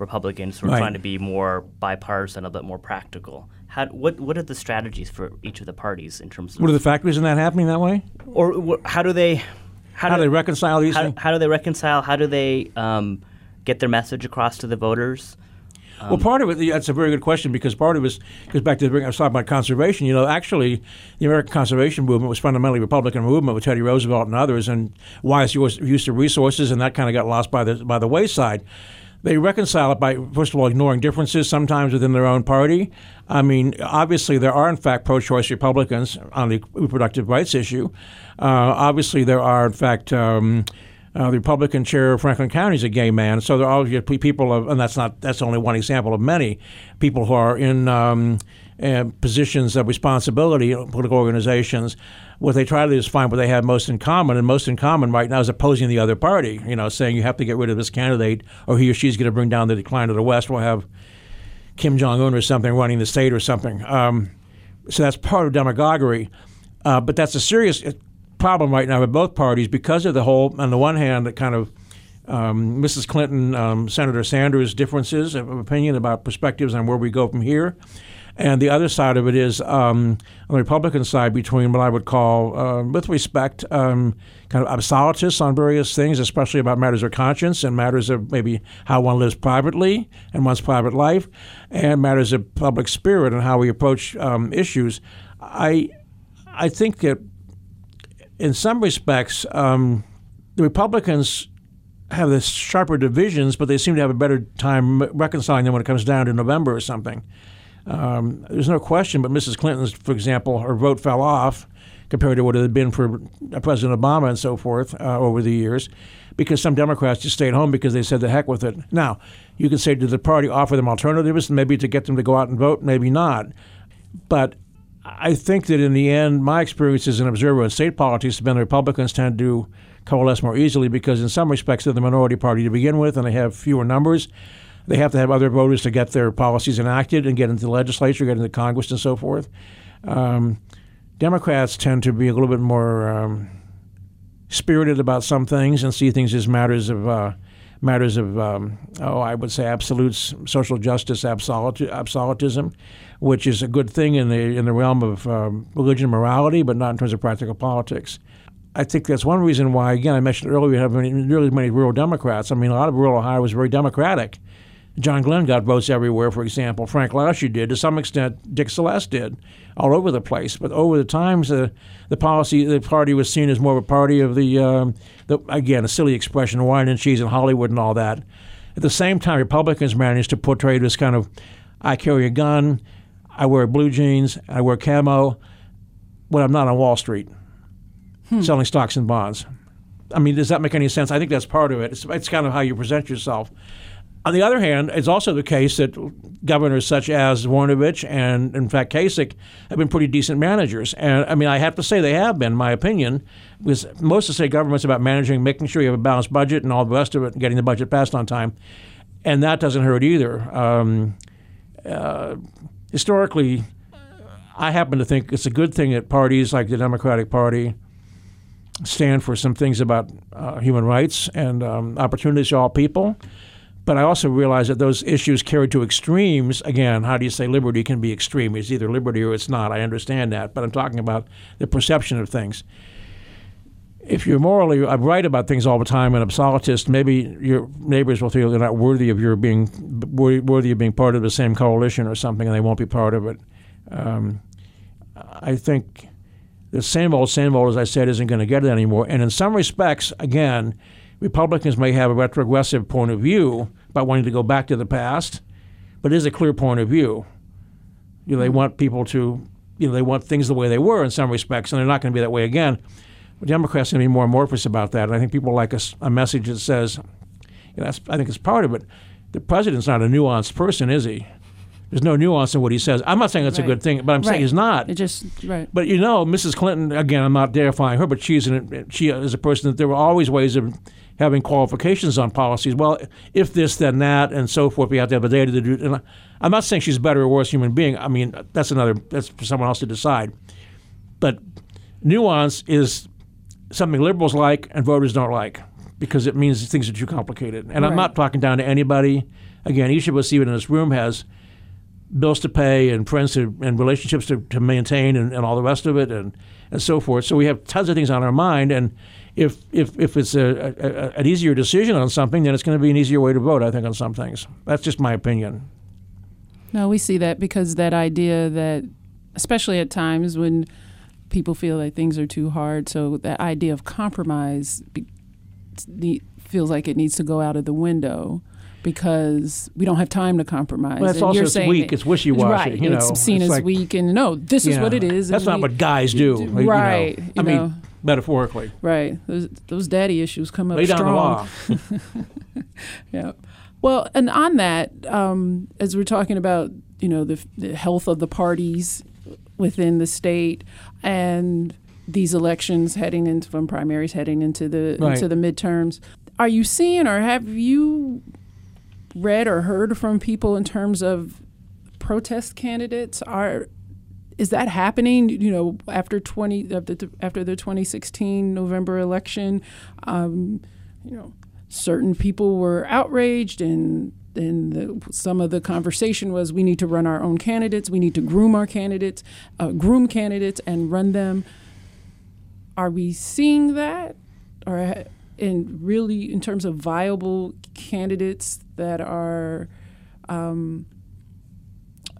D: Republicans sort of
A: Right.
D: trying to be more bipartisan, a bit more practical. How, what what are the strategies for each of the parties in terms of,
A: what are the factors in that happening that way?
D: or wh- how do they
A: How do they reconcile these
D: how,
A: things?
D: how do they reconcile? How do they um, get their message across to the voters?
A: well, part of it, that's a very good question because part of it goes back to the, I was talking about conservation. You know, actually, the American conservation movement was fundamentally a Republican movement with Teddy Roosevelt and others, and wise use of resources, and that kind of got lost by the by the wayside. They reconcile it by, first of all, ignoring differences sometimes within their own party. I mean, obviously, there are, in fact, pro choice Republicans on the reproductive rights issue. Uh, obviously, there are, in fact, um, uh, the Republican chair of Franklin County is a gay man. So there are people of, and that's not that's only one example of many people who are in um, uh, positions of responsibility in political organizations. What they try to do is find what they have most in common, and most in common right now is opposing the other party. You know, saying you have to get rid of this candidate, or he or she's going to bring down the decline of the West. We'll have Kim Jong Un or something running the state or something. Um, so that's part of demagoguery. Uh, but that's a serious uh, problem right now with both parties because of the whole, on the one hand, the kind of um, Mrs. Clinton, um, Senator Sanders differences of opinion about perspectives on where we go from here. And the other side of it is um, on the Republican side between what I would call, uh, with respect, um, kind of absolutists on various things, especially about matters of conscience and matters of maybe how one lives privately and one's private life, and matters of public spirit and how we approach um, issues. I, I think that in some respects, um, the Republicans have the sharper divisions, but they seem to have a better time reconciling them when it comes down to November or something. Um, there's no question, but Mrs. Clinton's, for example, her vote fell off compared to what it had been for President Obama and so forth uh, over the years, because some Democrats just stayed home because they said the heck with it. Now, you can say, did the party offer them alternatives, maybe to get them to go out and vote? Maybe not. But I think that in the end, my experience as an observer in state politics has been Republicans tend to coalesce more easily because, in some respects, they're the minority party to begin with, and they have fewer numbers. They have to have other voters to get their policies enacted and get into the legislature, get into Congress, and so forth. Um, Democrats tend to be a little bit more um, spirited about some things and see things as matters of uh, matters of um, oh, I would say absolutes, social justice, absolute, absolutism, which is a good thing in the in the realm of um, religion and morality, but not in terms of practical politics. I think that's one reason why, again, I mentioned earlier, we have really many rural Democrats. I mean, a lot of rural Ohio was very Democratic. John Glenn got votes everywhere, for example. Frank Lausche did. To some extent, Dick Celeste did, all over the place. But over the times, uh, the policy, the party was seen as more of a party of the, um, the, again, a silly expression, wine and cheese in Hollywood and all that. At the same time, Republicans managed to portray this kind of, I carry a gun, I wear blue jeans, I wear camo, but I'm not on Wall Street. selling stocks and bonds. I mean, does that make any sense? I think that's part of it. It's, it's kind of how you present yourself. On the other hand, it's also the case that governors such as Voinovich and, in fact, Kasich have been pretty decent managers. And I mean, I have to say they have been, in my opinion, because most of the state government's about managing, making sure you have a balanced budget and all the rest of it, and getting the budget passed on time. And that doesn't hurt either. Um, uh, historically, I happen to think it's a good thing that parties like the Democratic Party stand for some things about uh, human rights and um, opportunities to all people. But I also realize that those issues carried to extremes, again, how do you say liberty can be extreme? It's either liberty or it's not. I understand that. But I'm talking about the perception of things. If you're morally I right about things all the time and absolutist, maybe your neighbors will feel they're not worthy of your being worthy of being part of the same coalition or something, and they won't be part of it. Um, I think the same old, same old, as I said, isn't going to get it anymore. And in some respects, again, Republicans may have a retrogressive point of view wanting to go back to the past, but it is a clear point of view. You know, they want people to, you know, they want things the way they were in some respects, and they're not going to be that way again. But Democrats are going to be more amorphous about that, and I think people like a, a message that says, you know, I think it's part of it. The president's not a nuanced person, is he? There's no nuance in what he says. I'm not saying that's
E: Right.
A: a good thing, but I'm saying he's not.
E: It just right.
A: But you know, Mrs. Clinton, again, I'm not deifying her, but she's an, she is a person that there were always ways of having qualifications on policies. Well, if this, then that, and so forth. We have to have the data to do. And I- I'm not saying she's a better or worse human being. I mean, that's another. That's for someone else to decide. But nuance is something liberals like and voters don't like because it means things are too complicated. And I'm not talking down to anybody. Again, each of us, even in this room, has bills to pay and friends to, and relationships to, to maintain and, and all the rest of it and, and so forth. So we have tons of things on our mind. And if, if, if it's a, a, an easier decision on something, then it's going to be an easier way to vote, I think, on some things. That's just my opinion.
E: No, we see that because that idea that, especially at times when people feel like things are too hard, so that idea of compromise be, feels like it needs to go out of the window because we don't have time to compromise.
A: Well, it's
E: And
A: also it's weak.
E: that-
A: It's wishy-washy,
E: Right.
A: you know.
E: it's seen
A: It's
E: as
A: like-
E: weak, and no, this is
A: Yeah.
E: what it is.
A: That's not
E: we-
A: what guys do. you know.
E: Right.
A: I
E: you
A: mean,
E: know,
A: metaphorically.
E: right. Those, those daddy issues come up
A: Lay down the
E: strong.
A: law.
E: Yeah. Well, and on that, um, as we're talking about, you know, the, the health of the parties within the state and these elections heading into from primaries heading into the
A: Right.
E: into the midterms, are you seeing or have you read or heard from people in terms of protest candidates? Are is that happening? You know, after twenty after the, twenty sixteen November election, um, you know, certain people were outraged and. And some of the conversation was, we need to run our own candidates. We need to groom our candidates, uh, groom candidates, and run them. Are we seeing that, or in really in terms of viable candidates that are um,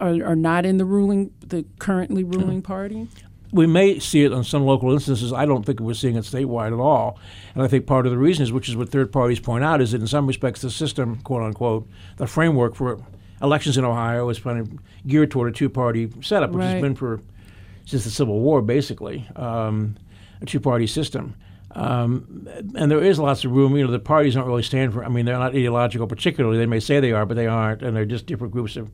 E: are, are not in the ruling, the currently ruling party?
A: we may see it on some local instances. I don't think we're seeing it statewide at all. And I think part of the reason is, which is what third parties point out, is that in some respects the system, quote unquote, the framework for elections in Ohio is kind of geared toward a two-party setup, which
E: Right.
A: has been for since the Civil War, basically, um, a two-party system. Um, and there is lots of room. You know, the parties don't really stand for. I mean, they're not ideological, particularly. They may say they are, but they aren't, and they're just different groups of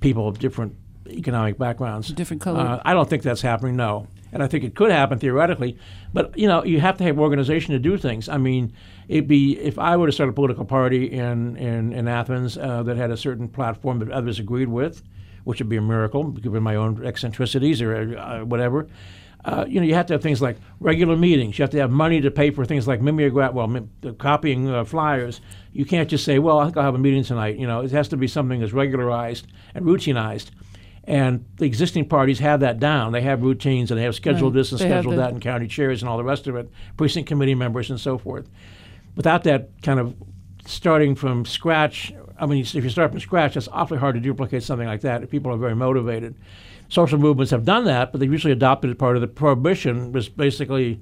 A: people of different economic backgrounds.
E: Different color.
A: Uh, I don't think that's happening. No, and I think it could happen theoretically, but you know, you have to have organization to do things. I mean, it'd be if I were to start a political party in in, in Athens uh, that had a certain platform that others agreed with, which would be a miracle given my own eccentricities or uh, whatever. Uh, you know, you have to have things like regular meetings. You have to have money to pay for things like mimeograph, well, mim- copying uh, flyers. You can't just say, "Well, I think I'll have a meeting tonight." You know, it has to be something that's regularized and routinized. And the existing parties have that down. They have routines and they have scheduled
E: Right.
A: this and
E: They
A: scheduled that and county chairs and all the rest of it, precinct committee members and so forth. Without that kind of starting from scratch, I mean, if you start from scratch, it's awfully hard to duplicate something like that. if People are very motivated. Social movements have done that, but they usually adopted it part of the prohibition was basically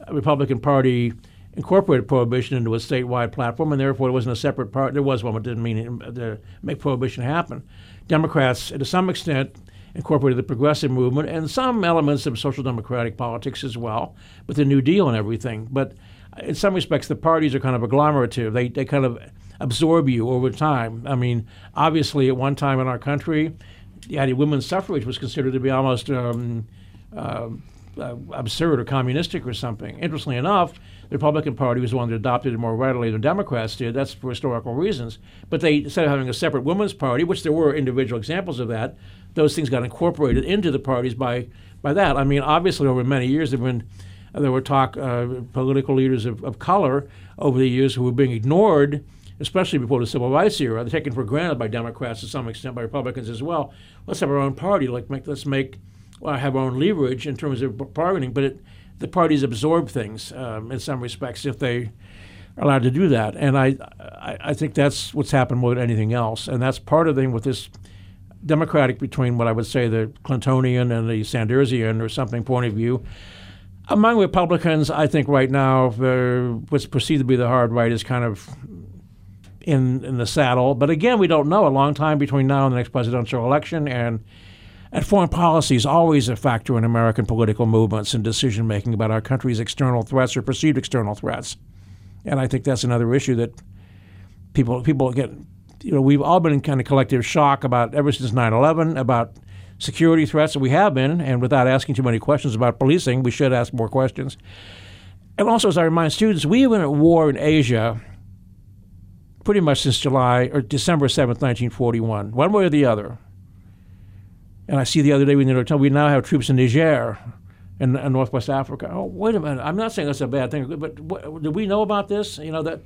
A: a Republican Party incorporated prohibition into a statewide platform, and therefore it wasn't a separate part. There was one, but didn't mean to uh, make prohibition happen. Democrats, to some extent, incorporated the progressive movement and some elements of social democratic politics as well, with the New Deal and everything. But uh, in some respects, the parties are kind of agglomerative. They, they kind of absorb you over time. I mean, obviously, at one time in our country, the idea of women's suffrage was considered to be almost um, uh, uh, absurd or communistic or something. Interestingly enough, the Republican Party was the one that adopted it more readily than Democrats did. That's for historical reasons. But they, instead of having a separate women's party, which there were individual examples of that, those things got incorporated into the parties by by that. I mean, obviously, over many years, there been there were talk uh, political leaders of, of color over the years who were being ignored especially before the civil rights era, they're taken for granted by Democrats to some extent, by Republicans as well. Let's have our own party. Like, make, let's make well, have our own leverage in terms of bargaining. But it, the parties absorb things um, in some respects if they are allowed to do that. And I, I, I think that's what's happened more than anything else. And that's part of the thing with this Democratic between what I would say the Clintonian and the Sandersian or something point of view. Among Republicans, I think right now, what's perceived to be the hard right is kind of in in the saddle. But again, we don't know. A long time between now and the next presidential election, and and foreign policy is always a factor in American political movements and decision making about our country's external threats or perceived external threats. And I think that's another issue that people people get. You know, we've all been in kind of collective shock about ever since 9/11 about security threats that we have been, and without asking too many questions about policing, we should ask more questions. And also, as I remind students, we been at war in Asia pretty much since July or December 7th, 1941, one way or the other. And I see the other day we we now have troops in Niger in, in Northwest Africa. Oh, wait a minute! I'm not saying that's a bad thing, but what, do we know about this? You know that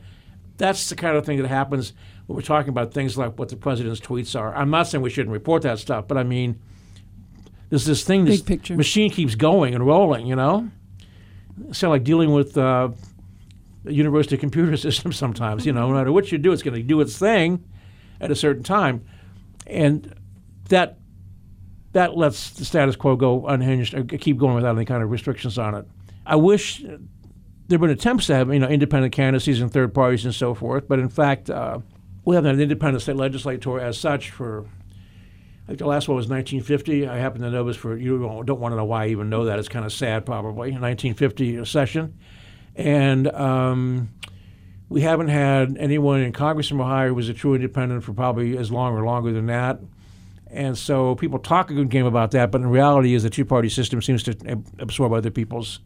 A: that's the kind of thing that happens when we're talking about things like what the president's tweets are. I'm not saying we shouldn't report that stuff, but I mean, there's this thing, this machine keeps going and rolling. You know, it's like dealing with. Uh, university computer system sometimes. You know, no matter what you do, it's going to do its thing at a certain time, and that that lets the status quo go unhinged, or keep going without any kind of restrictions on it. I wish there have been attempts to have you know independent candidacies and third parties and so forth, but in fact, uh, we haven't had an independent state legislature as such for. I think the last one was 1950. I happen to know this for you don't want to know why I even know that. It's kind of sad, probably. 1950 session, and um, we haven't had anyone in Congress from Ohio who was a true independent for probably as long or longer than that. And so people talk a good game about that, but in reality, is the two-party system seems to absorb other people's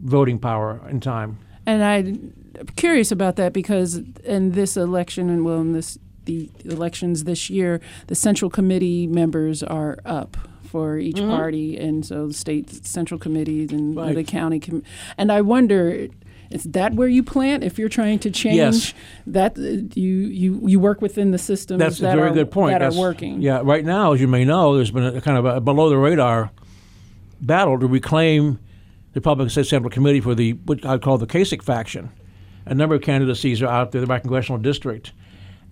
A: voting power in time.
E: And I'm curious about that because in this election, and well, in this the elections this year, the central committee members are up for each mm-hmm. party, and so the state central committees and right. the county. Com- and I wonder, is that where you plant if you're trying to change
A: yes.
E: that? Uh, you you you work within the system
A: That's
E: that
A: a very
E: are,
A: good point.
E: that
A: That's,
E: are working.
A: Yeah, right now, as you may know, there's been a kind of a below the radar battle to reclaim the Republican State Central Committee for the what I call the Kasich faction. A number of candidacies are out there in my congressional district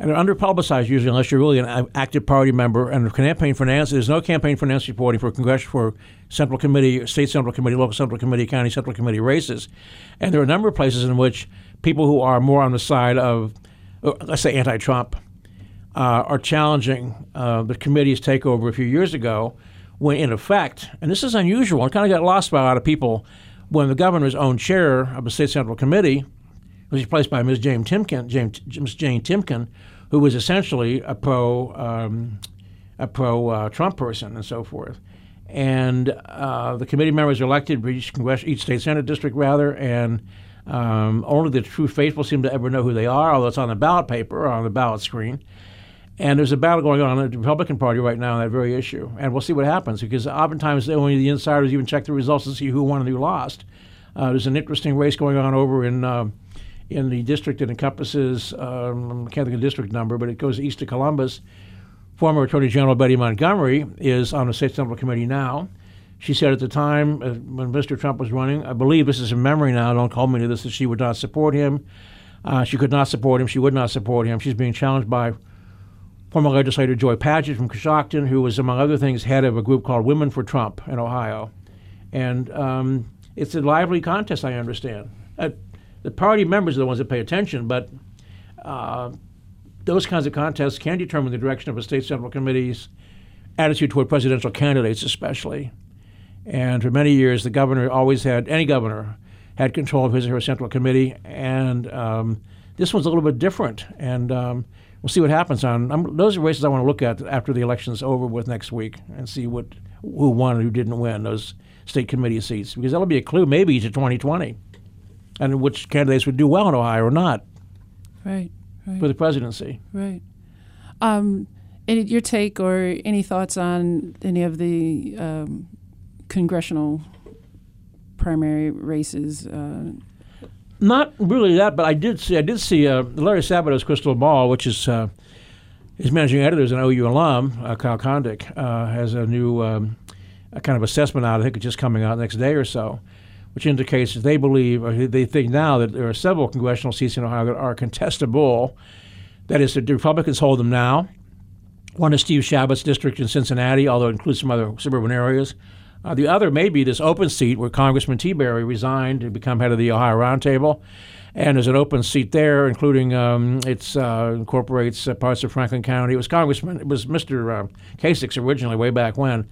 A: and they're underpublicized usually unless you're really an active party member. And campaign finance, there's no campaign finance reporting for congressional, for central committee, state central committee, local central committee, county central committee races. And there are a number of places in which people who are more on the side of, uh, let's say, anti-Trump, uh, are challenging uh, the committee's takeover a few years ago, when in effect, and this is unusual, it kind of got lost by a lot of people, when the governor's own chair of the state central committee was replaced by Ms. Jane Timken, Jane, Ms. Jane Timken, who was essentially a pro um, a pro uh, Trump person and so forth. And uh, the committee members are elected each, each state senate district, rather, and um, only the true faithful seem to ever know who they are, although it's on the ballot paper or on the ballot screen. And there's a battle going on in the Republican Party right now on that very issue. And we'll see what happens because oftentimes only the insiders even check the results to see who won and who lost. Uh, there's an interesting race going on over in uh, in the district that encompasses, um, I can't think of the district number, but it goes east of Columbus. Former Attorney General Betty Montgomery is on the State Central Committee now. She said at the time uh, when Mr. Trump was running, I believe this is in memory now, don't call me to this, that she would not support him. Uh, she could not support him. She would not support him. She's being challenged by former legislator Joy Padgett from Coshocton, who was, among other things, head of a group called Women for Trump in Ohio. And um, it's a lively contest, I understand. Uh, the party members are the ones that pay attention, but uh, those kinds of contests can determine the direction of a state central committee's attitude toward presidential candidates, especially. And for many years, the governor always had any governor had control of his or her central committee, and um, this one's a little bit different. And um, we'll see what happens on those are races I want to look at after the election's over with next week and see what who won and who didn't win those state committee seats because that'll be a clue maybe to 2020 and which candidates would do well in Ohio or not
E: Right. Right.
A: for the presidency.
E: Right. Um, any, your take or any thoughts on any of the um, congressional primary races? Uh,
A: Not really that, but I did see I did see uh, Larry Sabato's Crystal Ball, which is uh, his managing editor is an OU alum, uh, Kyle Kondik, uh, has a new um, kind of assessment out. I think it's just coming out next day or so, which indicates they believe or they think now that there are several congressional seats in Ohio that are contestable. That is, the Republicans hold them now. One is Steve Chabot's district in Cincinnati, although it includes some other suburban areas. Uh, the other may be this open seat where Congressman Tiberi resigned to become head of the Ohio Roundtable. And there's an open seat there, including um, it uh, incorporates uh, parts of Franklin County. It was Congressman, it was Mr. Uh, Kasich's originally, way back when.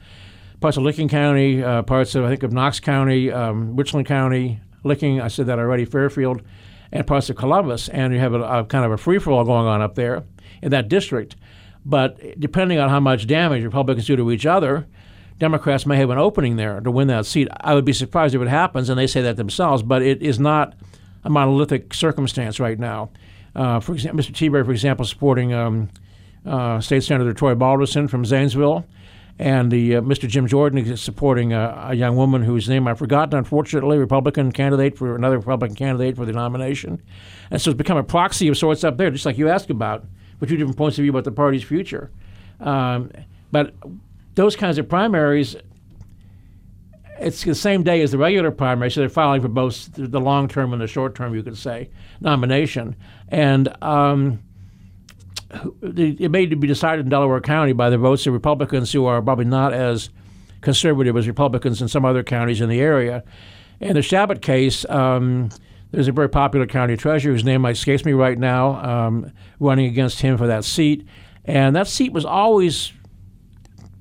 A: Parts of Licking County, uh, parts of I think of Knox County, um, Richland County, Licking. I said that already. Fairfield, and parts of Columbus, and you have a, a kind of a free for all going on up there in that district. But depending on how much damage Republicans do to each other, Democrats may have an opening there to win that seat. I would be surprised if it happens, and they say that themselves, but it is not a monolithic circumstance right now. Uh, for example, Mr. Tiberi, for example, supporting um, uh, State Senator Troy Balderson from Zanesville, and the uh, Mr. Jim Jordan is supporting a, a, young woman whose name I've forgotten, unfortunately, Republican candidate for another Republican candidate for the nomination, and so it's become a proxy of sorts up there, just like you asked about, with two different points of view about the party's future. Um, but those kinds of primaries, it's the same day as the regular primary, so they're filing for both the long term and the short term, you could say, nomination. And um, it may be decided in Delaware County by the votes of Republicans who are probably not as conservative as Republicans in some other counties in the area. In the Chabot case, um, there's a very popular county treasurer whose name escapes me right now, um, running against him for that seat. And that seat was always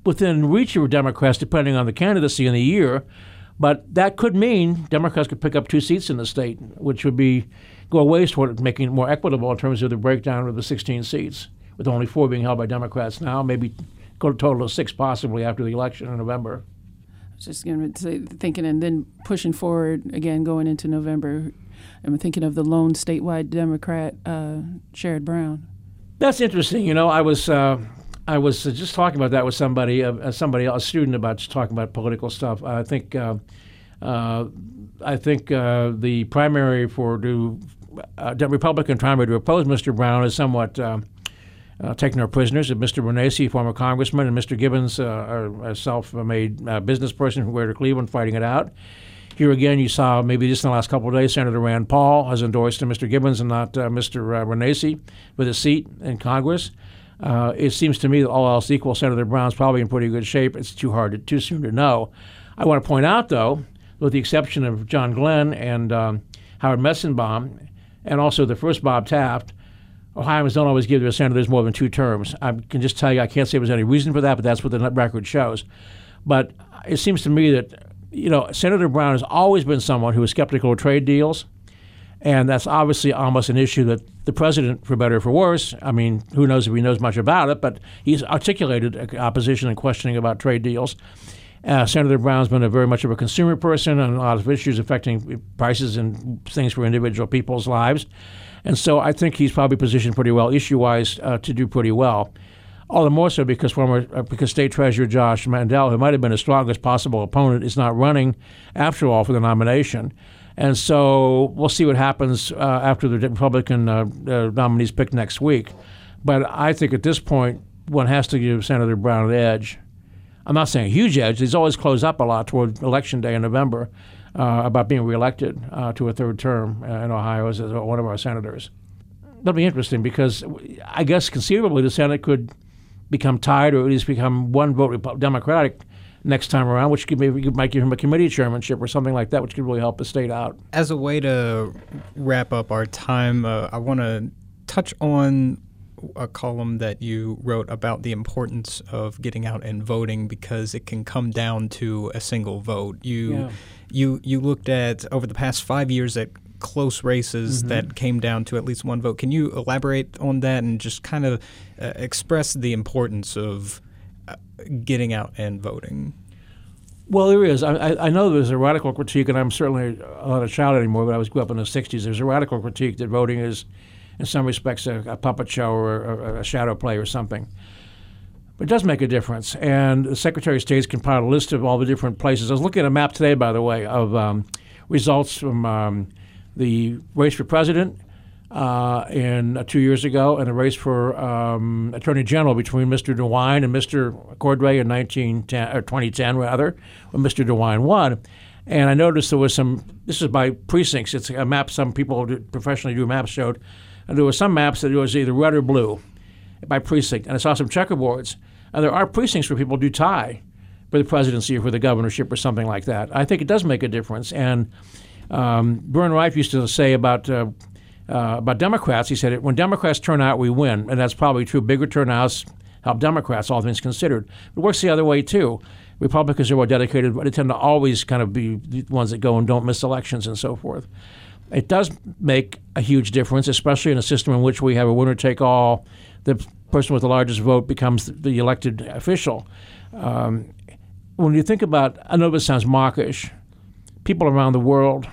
A: within reach of Democrats, depending on the candidacy in the year. But that could mean Democrats could pick up two seats in the state, which would be go away toward making it more equitable in terms of the breakdown of the 16 seats, with only four being held by Democrats now, maybe go to a total of six possibly after the election in November.
E: I was just going to say, thinking, and then pushing forward again, going into November. I'm thinking of the lone statewide Democrat, uh, Sherrod Brown.
A: That's interesting. You know, I was uh, I was just talking about that with somebody, uh, somebody, a student, about just talking about political stuff. I think, uh, uh, I think uh, the primary for the uh, Republican primary to oppose Mr. Brown is somewhat uh, taking our prisoners. Mr. Renacci, former congressman, and Mr. Gibbons, a self-made business person from Greater Cleveland, fighting it out. Here again, you saw maybe just in the last couple of days, Senator Rand Paul has endorsed Mr. Gibbons and not Mr. Renacci for the seat in Congress. Uh, it seems to me that all else equal, Senator Brown's probably in pretty good shape. It's too hard, to, too soon to know. I want to point out, though, with the exception of John Glenn and um, Howard Metzenbaum, and also the first Bob Taft, Ohioans don't always give their senators more than two terms. I can just tell you, I can't say there's any reason for that, but that's what the record shows. But it seems to me that, you know, Senator Brown has always been someone who is skeptical of trade deals. And that's obviously almost an issue that the president, for better or for worse, I mean, who knows if he knows much about it, but he's articulated opposition and questioning about trade deals. Uh, Senator Brown's been a very much of a consumer person on a lot of issues affecting prices and things for individual people's lives. And so I think he's probably positioned pretty well, issue wise, uh, to do pretty well. All the more so because former uh, because State Treasurer Josh Mandel, who might have been his strongest possible opponent, is not running after all for the nomination. And so we'll see what happens uh, after the Republican uh, uh, nominees pick next week. But I think at this point, one has to give Senator Brown an edge. I'm not saying a huge edge. He's always closed up a lot toward Election Day in November uh, about being reelected uh, to a third term uh, in Ohio as one of our senators. That'll be interesting because I guess conceivably the Senate could become tied or at least become one vote Democratic next time around, which could maybe might give him a committee chairmanship or something like that, which could really help the state out.
B: As a way to wrap up our time, uh, I want to touch on a column that you wrote about the importance of getting out and voting because it can come down to a single vote. You
A: Yeah.
B: you you looked at over the past five years at close races
A: Mm-hmm.
B: that came down to at least one vote. Can you elaborate on that and just kind of uh, express the importance of uh, getting out and voting?
A: Well, there is. I, I I know there's a radical critique, and I'm certainly not a child anymore, but I was grew up in the 60s. There's a radical critique that voting is, in some respects, a, a puppet show or a, shadow play or something. But it does make a difference. And the Secretary of State's compiled a list of all the different places. I was looking at a map today, by the way, of um, results from um, the race for president uh, in uh, two years ago, and the race for um, attorney general between Mr. DeWine and Mr. Cordray in 1910 or 2010, rather, when Mr. DeWine won. And I noticed there was some. This is by precincts. It's a map. Some people professionally do maps showed, and there were some maps that it was either red or blue by precinct. And I saw some checkerboards. And there are precincts where people do tie for the presidency or for the governorship or something like that. I think it does make a difference. And um, Vern Riffe used to say about uh, uh, about Democrats. He said, "When Democrats turn out, we win," and that's probably true. Bigger turnouts help Democrats, all things considered. It works the other way too. Republicans are more dedicated, but they tend to always kind of be the ones that go and don't miss elections and so forth. It does make a huge difference, especially in a system in which we have a winner take all. The person with the largest vote becomes the elected official. Um, when you think about, I know this sounds mawkish, people around the world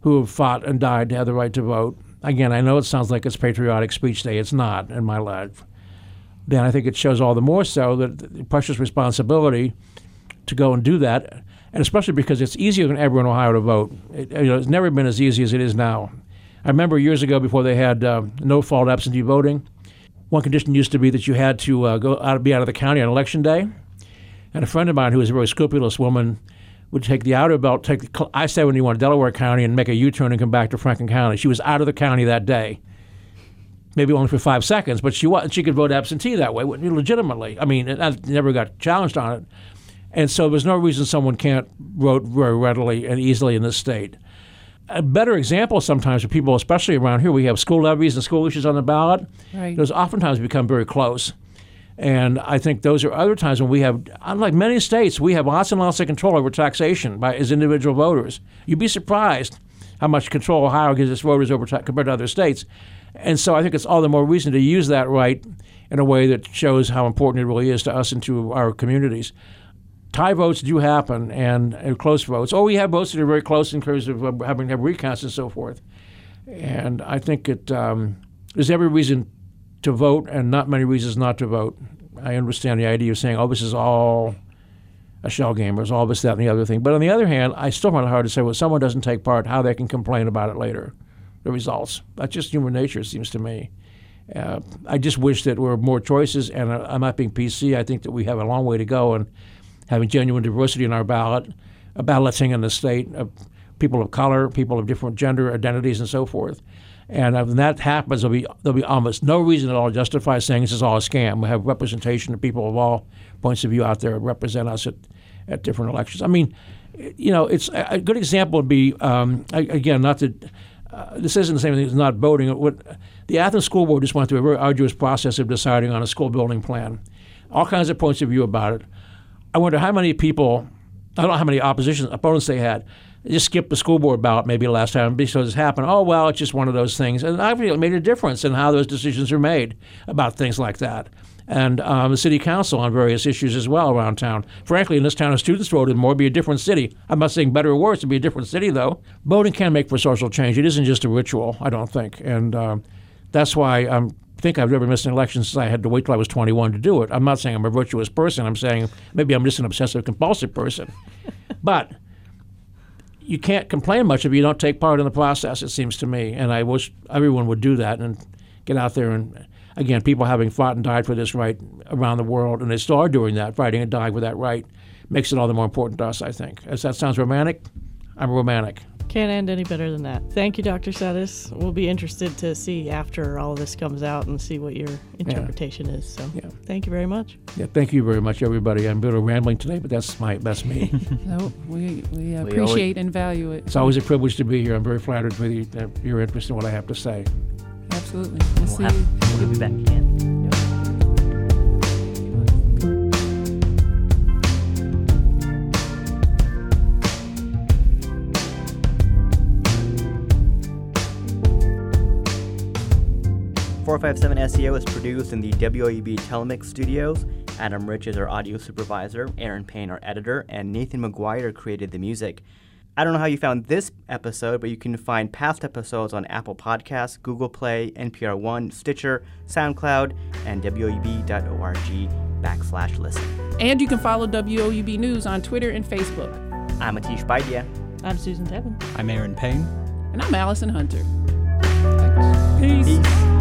A: who have fought and died to have the right to vote. Again, I know it sounds like it's patriotic speech day. It's not in my life. Then I think it shows all the more so that the precious responsibility to go and do that, and especially because it's easier than ever in Ohio to vote. It, you know, it's never been as easy as it is now. I remember years ago before they had uh, no fault absentee voting. One condition used to be that you had to uh, go out, be out of the county on election day. And a friend of mine who was a very scrupulous woman would take the outer belt, take cl- I seventy one Delaware County, and make a U turn and come back to Franklin County. She was out of the county that day, maybe only for five seconds, but she was, she could vote absentee that way legitimately. I mean, I never got challenged on it, and so there's no reason someone can't vote very readily and easily in this state. A better example sometimes for people, especially around here, we have school levies and school issues on the ballot.
E: Right.
A: Those oftentimes become very close. And I think those are other times when we have, unlike many states, we have lots and lots of control over taxation by as individual voters. You'd be surprised how much control Ohio gives its voters over ta- compared to other states. And so I think it's all the more reason to use that right in a way that shows how important it really is to us and to our communities. Tie votes do happen and, and close votes. Oh, we have votes that are very close in terms of having to have recounts and so forth. And I think it um, there's every reason to vote and not many reasons not to vote. I understand the idea of saying, oh, this is all a shell game, or it's all this, that, and the other thing. But on the other hand, I still find it hard to say, well, someone doesn't take part, how they can complain about it later, the results. That's just human nature, it seems to me. Uh, I just wish that there were more choices, and uh, I'm not being PC. I think that we have a long way to go in having genuine diversity in our ballot, a balloting in the state of people of color, people of different gender identities, and so forth. And when that happens, there'll be there'll be almost no reason at all to justify saying this is all a scam. We have representation of people of all points of view out there represent us at, at different elections. I mean, you know, it's a good example would be um, again not that uh, this isn't the same thing as not voting. What the Athens School Board just went through a very arduous process of deciding on a school building plan, all kinds of points of view about it. I wonder how many people, I don't know how many opposition opponents they had, just skipped the school board ballot maybe last time because it happened. Oh, well, it's just one of those things. And feel it made a difference in how those decisions are made about things like that. And um, the city council on various issues as well around town. Frankly, in this town, if students voted more, it'd be a different city. I'm not saying better or worse, it'd be a different city, though. Voting can make for social change. It isn't just a ritual, I don't think. And um, that's why I'm think I've never missed an election since I had to wait till I was 21 to do it. I'm not saying I'm a virtuous person. I'm saying maybe I'm just an obsessive compulsive person. but you can't complain much if you don't take part in the process. It seems to me, and I wish everyone would do that and get out there and. Again, people having fought and died for this right around the world, and they still are doing that, fighting and dying for that right, makes it all the more important to us, I think. As that sounds romantic, I'm romantic.
C: Can't end any better than that. Thank you, Dr. Suddes. We'll be interested to see after all of this comes out and see what your interpretation is. So,
A: Yeah.
C: thank you very much.
A: Yeah, thank you very much, everybody. I'm a bit of rambling today, but that's my that's me.
E: No, we, we appreciate and value it.
A: it's always a privilege to be here. I'm very flattered with you, uh, your interest in what I have to say.
E: Absolutely. We'll
D: We'll
E: see.
D: have, we'll be back again. Four five seven SEO is produced in the WOUB Telemix studios. Adam Rich is our audio supervisor, Aaron Payne our editor, and Nathan McGuire created the music. I don't know how you found this episode, but you can find past episodes on Apple Podcasts, Google Play, NPR One, Stitcher, SoundCloud, and WOUB.org backslash listen.
E: And you can follow WOUB News on Twitter and Facebook.
D: I'm Atish Baidia.
C: I'm Susan Tebben.
B: I'm Aaron Payne.
E: And I'm Allison Hunter. Thanks. Peace.
D: Peace.